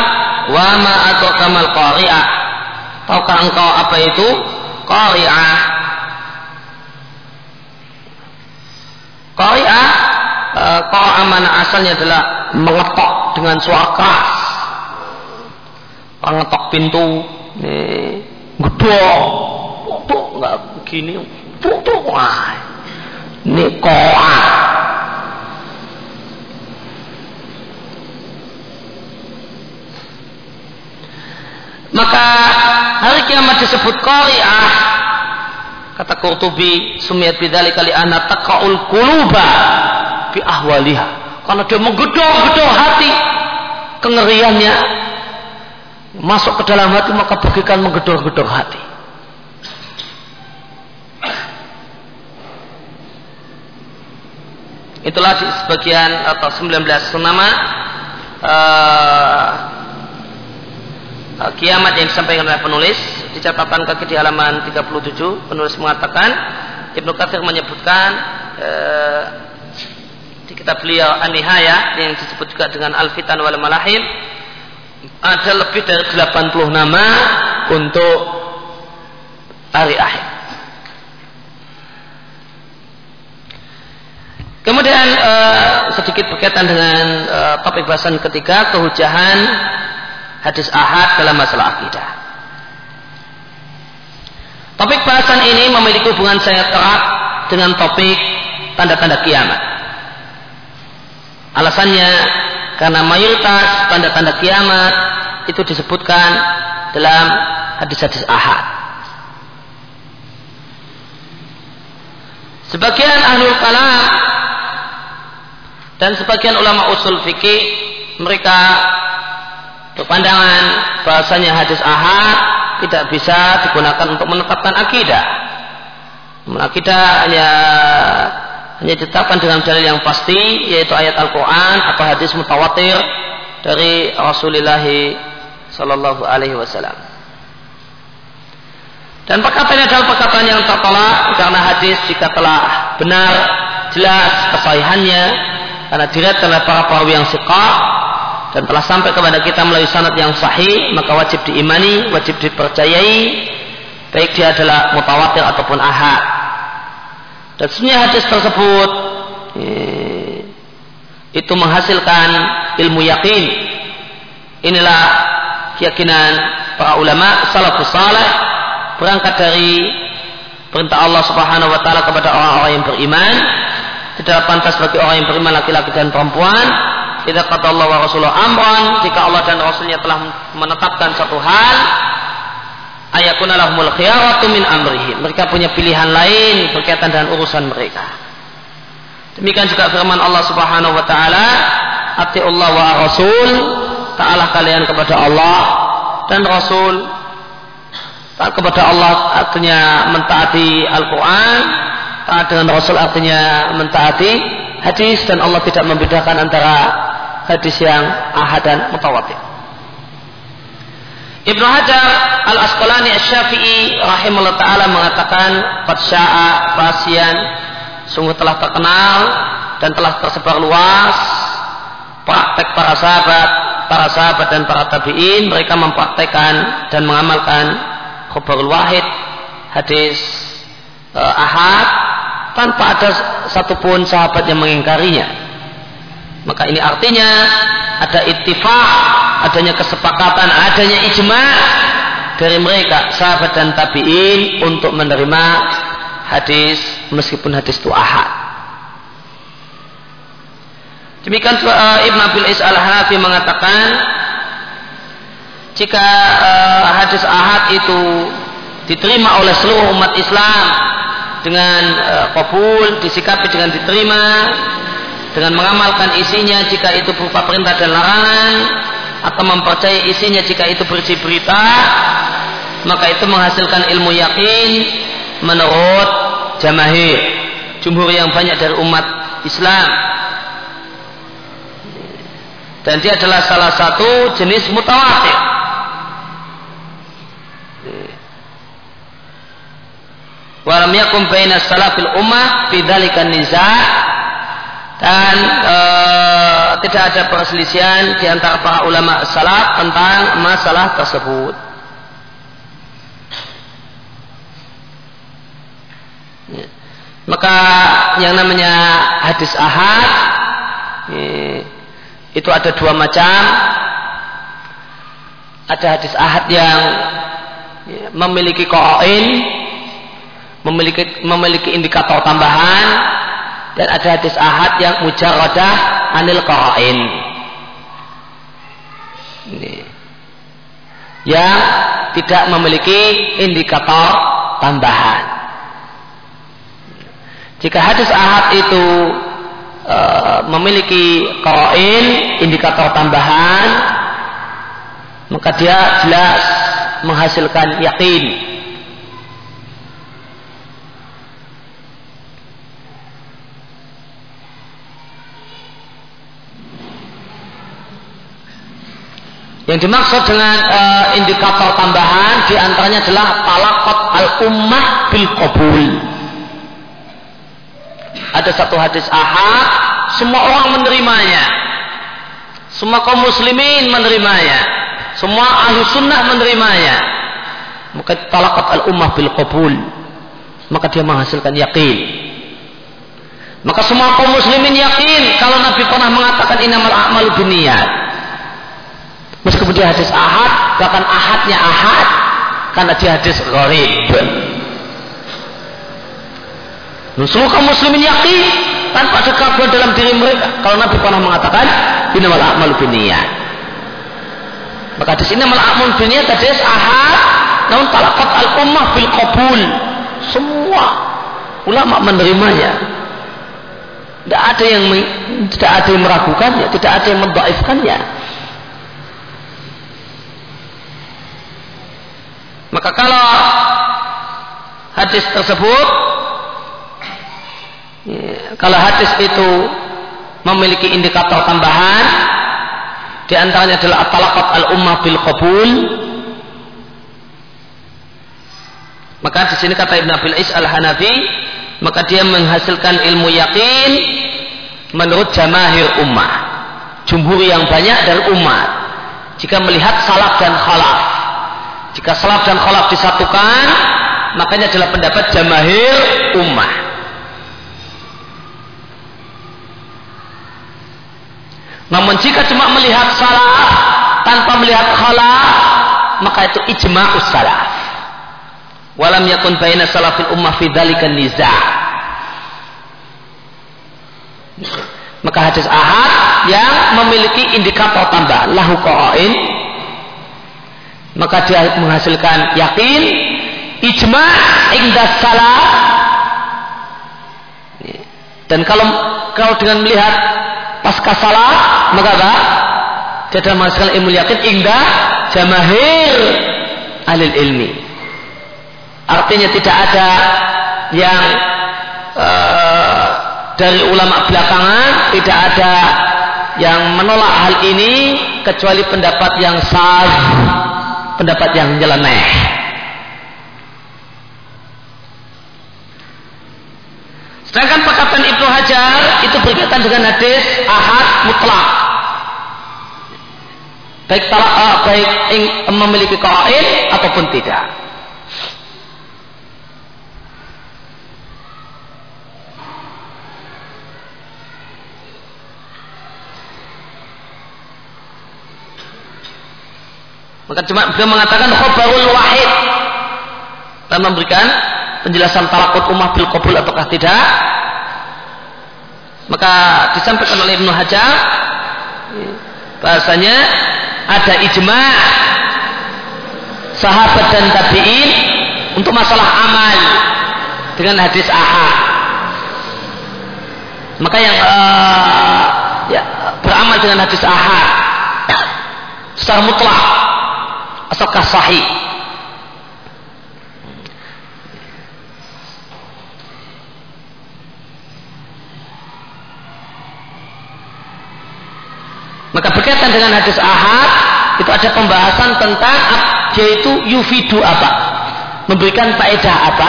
Speaker 1: Wa ma adraka mal qari'ah. Tahukah engkau apa itu? Qari'ah qara'a mana asalnya adalah mengetok dengan suara keras. Mengetok pintu nih gedor enggak begini tutup wah ini koa maka hari kiamat disebut qari'ah kata Qurtubi sumiyat bidzalika kali anna taqaul quluba bi ahwaliha. Karena dia menggedor-gedor hati. Kengeriannya masuk ke dalam hati maka bagikan menggedor-gedor hati. Itulah di sebagian atau 19 nama uh, kiamat yang disampaikan oleh penulis. Di catatan kaki di halaman 37 penulis mengatakan Ibnu Katsir menyebutkan di kitab beliau An-Nihaya yang disebut juga dengan Al-Fitan wal Malahim ada lebih dari 80 nama untuk hari akhir. Kemudian uh, sedikit berkaitan dengan uh, topik bahasan ketiga kehujahan hadis ahad dalam masalah akidah. Topik bahasan ini memiliki hubungan sangat erat dengan topik tanda-tanda kiamat. Alasannya karena mayoritas tanda-tanda kiamat itu disebutkan dalam hadis-hadis ahad. Sebagian ahlul kalam dan sebagian ulama usul fikih mereka berpandangan bahasanya hadis ahad tidak bisa digunakan untuk menetapkan akidah. Akidah hanya hanya ditetapkan dengan dalil yang pasti yaitu ayat Al-Qur'an atau hadis mutawatir dari Rasulullah sallallahu alaihi wasallam. Dan perkataannya adalah perkataan yang tertolak karena hadis jika telah benar jelas kesahihannya karena diriat oleh para perawi yang siqah dan telah sampai kepada kita melalui sanad yang sahih maka wajib diimani, wajib dipercayai baik dia adalah mutawatir ataupun ahad. Dan sebenarnya hadis tersebut eh, itu menghasilkan ilmu yakin. Inilah keyakinan para ulama salafus saleh berangkat dari perintah Allah Subhanahu wa taala kepada orang-orang yang beriman. Tidak pantas bagi orang yang beriman laki-laki dan perempuan tidak kata Allah wa Rasulullah amran jika Allah dan Rasulnya telah menetapkan satu hal ayakuna khiyaratu min amrihim. Mereka punya pilihan lain berkaitan dengan urusan mereka. Demikian juga firman Allah Subhanahu wa taala, "Ati Allah wa Rasul." Ta'ala kalian kepada Allah dan Rasul. Taat kepada Allah artinya mentaati Al-Quran. Taat dengan Rasul artinya mentaati hadis dan Allah tidak membedakan antara hadis yang ahad dan mutawatir. Ibnu Hajar Al Asqalani Asy-Syafi'i rahimahullah taala mengatakan sya'a fasian sungguh telah terkenal dan telah tersebar luas praktek para sahabat, para sahabat dan para tabi'in mereka mempraktekkan dan mengamalkan khabarul wahid hadis uh, ahad tanpa ada satupun sahabat yang mengingkarinya. Maka ini artinya ada ittifaq, adanya kesepakatan, adanya ijma dari mereka sahabat dan tabi'in untuk menerima hadis meskipun hadis itu ahad. Demikian uh, Ibn Abil Is al-Hanafi mengatakan jika uh, hadis ahad itu diterima oleh seluruh umat Islam dengan uh, disikapi dengan diterima, dengan mengamalkan isinya jika itu berupa perintah dan larangan atau mempercayai isinya jika itu berisi berita maka itu menghasilkan ilmu yakin menurut jamahir jumhur yang banyak dari umat Islam. Dan dia adalah salah satu jenis mutawatir. Walam yakum baina salafil ummah bidzalika niza' dan e, tidak ada perselisihan di antara para ulama salaf tentang masalah tersebut. Ya. Maka yang namanya hadis ahad ya, itu ada dua macam. Ada hadis ahad yang ya, memiliki koin, memiliki memiliki indikator tambahan dan ada hadis ahad yang mujarradah anil qara'in. Yang tidak memiliki indikator tambahan. Jika hadis ahad itu e, memiliki qara'in, indikator tambahan, maka dia jelas menghasilkan yakin Yang dimaksud dengan uh, indikator tambahan di antaranya adalah talakot al ummah bil qabul. Ada satu hadis ahad, semua orang menerimanya. Semua kaum muslimin menerimanya. Semua ahli sunnah menerimanya. Maka talakot al ummah bil qabul. Maka dia menghasilkan yakin. Maka semua kaum muslimin yakin kalau Nabi pernah mengatakan inamal a'malu binniyat. Meskipun dia hadis ahad, bahkan ahadnya ahad, karena dia hadis gharib. Semua kaum muslimin yakin tanpa ada dalam diri mereka. Kalau Nabi pernah mengatakan, inamal a'malu binniyat. Maka hadis ini amal a'malu binniyat hadis ahad, namun talakat al-ummah bil qabul. Semua ulama menerimanya. Tidak ada yang tidak ada yang meragukannya, tidak ada yang mendaifkannya. Maka kalau hadis tersebut ya, kalau hadis itu memiliki indikator tambahan di antaranya adalah at-talaqat al-ummah bil qabul maka di sini kata Ibn Abil Is al-Hanafi maka dia menghasilkan ilmu yakin menurut jamahir ummah. Jumhur yang banyak dari umat jika melihat salaf dan khalaf jika salaf dan khalaf disatukan, makanya adalah pendapat jamahir ummah. Namun jika cuma melihat salaf tanpa melihat khalaf, maka itu ijma'us salaf. Walam yakun baina salafil ummah fi dzalika niza'. Maka hadis ahad yang memiliki indikator tambah lahu qa'in maka dia menghasilkan yakin ijma indah salah dan kalau kalau dengan melihat pasca salah maka apa? Dia adalah menghasilkan ilmu yakin indah jamahir alil ilmi. Artinya tidak ada yang uh, dari ulama belakangan tidak ada yang menolak hal ini kecuali pendapat yang sah pendapat yang nyeleneh. Sedangkan perkataan Ibnu Hajar itu berkaitan dengan hadis ahad mutlak. Baik talak, uh, baik memiliki kain ataupun tidak. Maka cuma beliau mengatakan khobarul wahid dan memberikan penjelasan talakut ummah bil qabul ataukah tidak. Maka disampaikan oleh Ibnu Hajar bahasanya ada ijma sahabat dan tabi'in untuk masalah amal dengan hadis ahad. Maka yang uh, ya, beramal dengan hadis ahad secara mutlak ataukah sahih? Maka berkaitan dengan hadis ahad itu ada pembahasan tentang yaitu yufidu apa, memberikan faedah apa,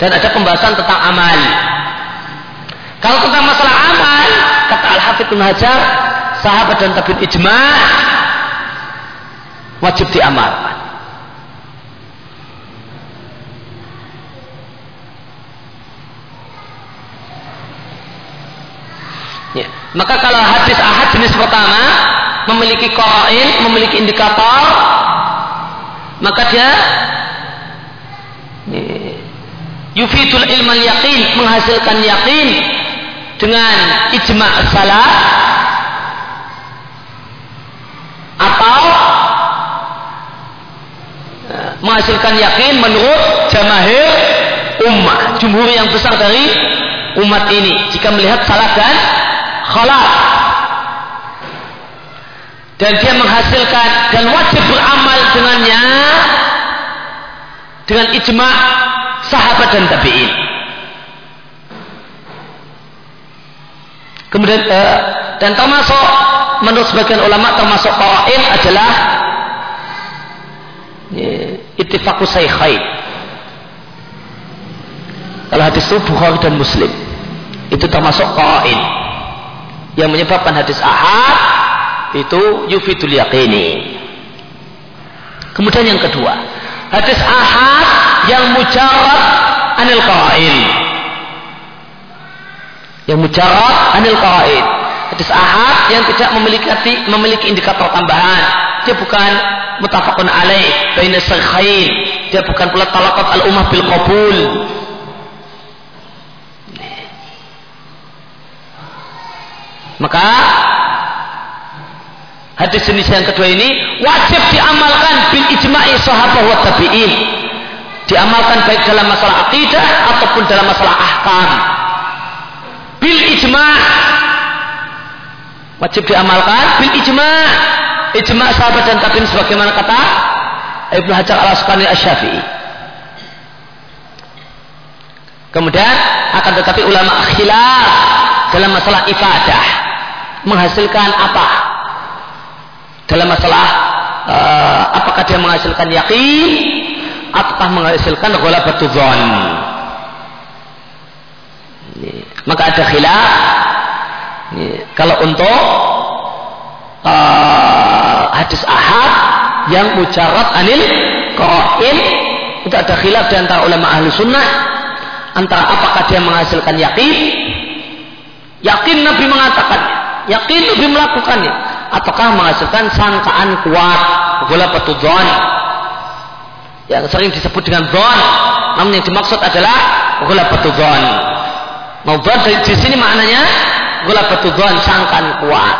Speaker 1: dan ada pembahasan tentang amal. Kalau tentang masalah amal, kata Al Hafidh Hajar, sahabat dan tabi'in ijma' wajib diamalkan. Ya. Maka kalau hadis ahad jenis pertama memiliki korain, memiliki indikator, maka dia ya, yufidul ilmal yakin menghasilkan yakin dengan ijma' salah atau menghasilkan yakin menurut jamahir ummah jumhur yang besar dari umat ini. Jika melihat salah dan khalaf. Dan dia menghasilkan dan wajib beramal dengannya dengan ijma sahabat dan tabi'in. Kemudian uh, dan termasuk menurut sebagian ulama termasuk qawain adalah ittifaqus saykhain kalau hadis itu Bukhari dan Muslim itu termasuk qawain yang menyebabkan hadis ahad itu yufidul yaqini. Kemudian yang kedua, hadis ahad yang mujarad anil qail. Yang mujarad anil qail. Hadis ahad yang tidak memiliki memiliki indikator tambahan. Dia bukan mutafakun alaih baina sakhain. Dia bukan pula talaqat al ummah bil qabul. Maka Hadis jenis yang kedua ini wajib diamalkan bil ijma'i sahabat wa tabi'in. Diamalkan baik dalam masalah akidah ataupun dalam masalah ahkam. Bil ijma' wajib diamalkan bil ijma' ijma' sahabat dan tabi'in sebagaimana kata Ibnu Hajar Al-Asqalani Asy-Syafi'i. Kemudian akan tetapi ulama khilaf dalam masalah ibadah menghasilkan apa? dalam masalah uh, apakah dia menghasilkan yakin ataukah menghasilkan ghalabatul dzan maka ada khilaf. Kalau untuk uh, hadis ahad yang mujarad anil qain itu ada khilaf di antara ulama ahli sunnah. Antara apakah dia menghasilkan yakin? Yakin Nabi mengatakannya yakin Nabi melakukannya. Ataukah menghasilkan sangkaan kuat gula petudzon yang sering disebut dengan zon namun yang dimaksud adalah gula petudzon mau di, di sini maknanya gula petudzon sangkaan kuat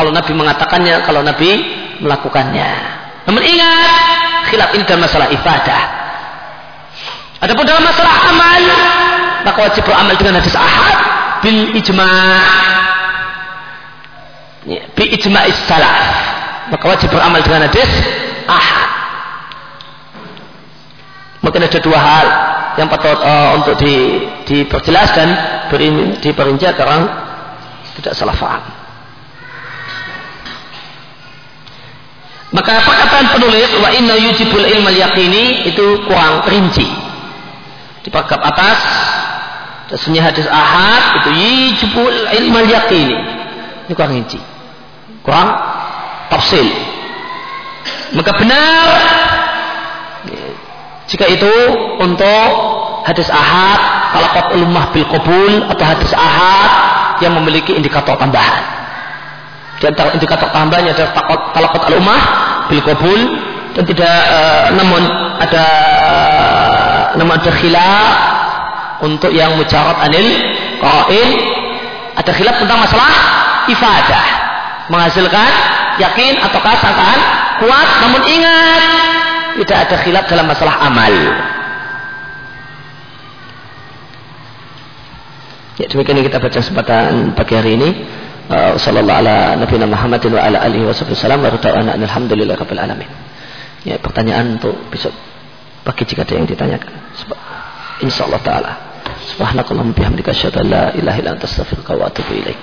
Speaker 1: kalau Nabi mengatakannya kalau Nabi melakukannya. Namun ingat khilaf ini dalam masalah ibadah. Adapun dalam masalah amal maka wajib beramal dengan hadis ahad bil ijma' bi ijma'is salaf. Maka wajib beramal dengan hadis ahad. Mungkin ada dua hal yang patut uh, untuk di, diperjelas dan diperinci agar tidak salah faham maka perkataan penulis wa inna yujibul ilmal yaqini itu kurang rinci. Di paragraf atas Sesungguhnya hadis ahad itu yujibul ilmal yaqini. Ini kurang rinci. Kurang tafsil. Maka benar jika itu untuk hadis ahad ulumah bil qabul atau hadis ahad yang memiliki indikator tambahan di antara indikator tambahannya adalah talaqat al-ummah bil qabul. Dan tidak uh, namun ada uh, namun ada khilaf untuk yang mujarad anil qail ada khilaf tentang masalah ifadah. Menghasilkan yakin atau sangkaan kuat namun ingat tidak ada khilaf dalam masalah amal. Ya demikian kita baca kesempatan pagi hari ini sallallahu ala nabiyina Muhammadin wa ala alihi wa sallam wa ta'ala alhamdulillah rabbil alamin. Ya pertanyaan untuk besok pagi jika ada yang ditanyakan. Insyaallah taala. Subhanakallahumma bihamdika asyhadu an la ilaha illa anta astaghfiruka wa atubu ilaik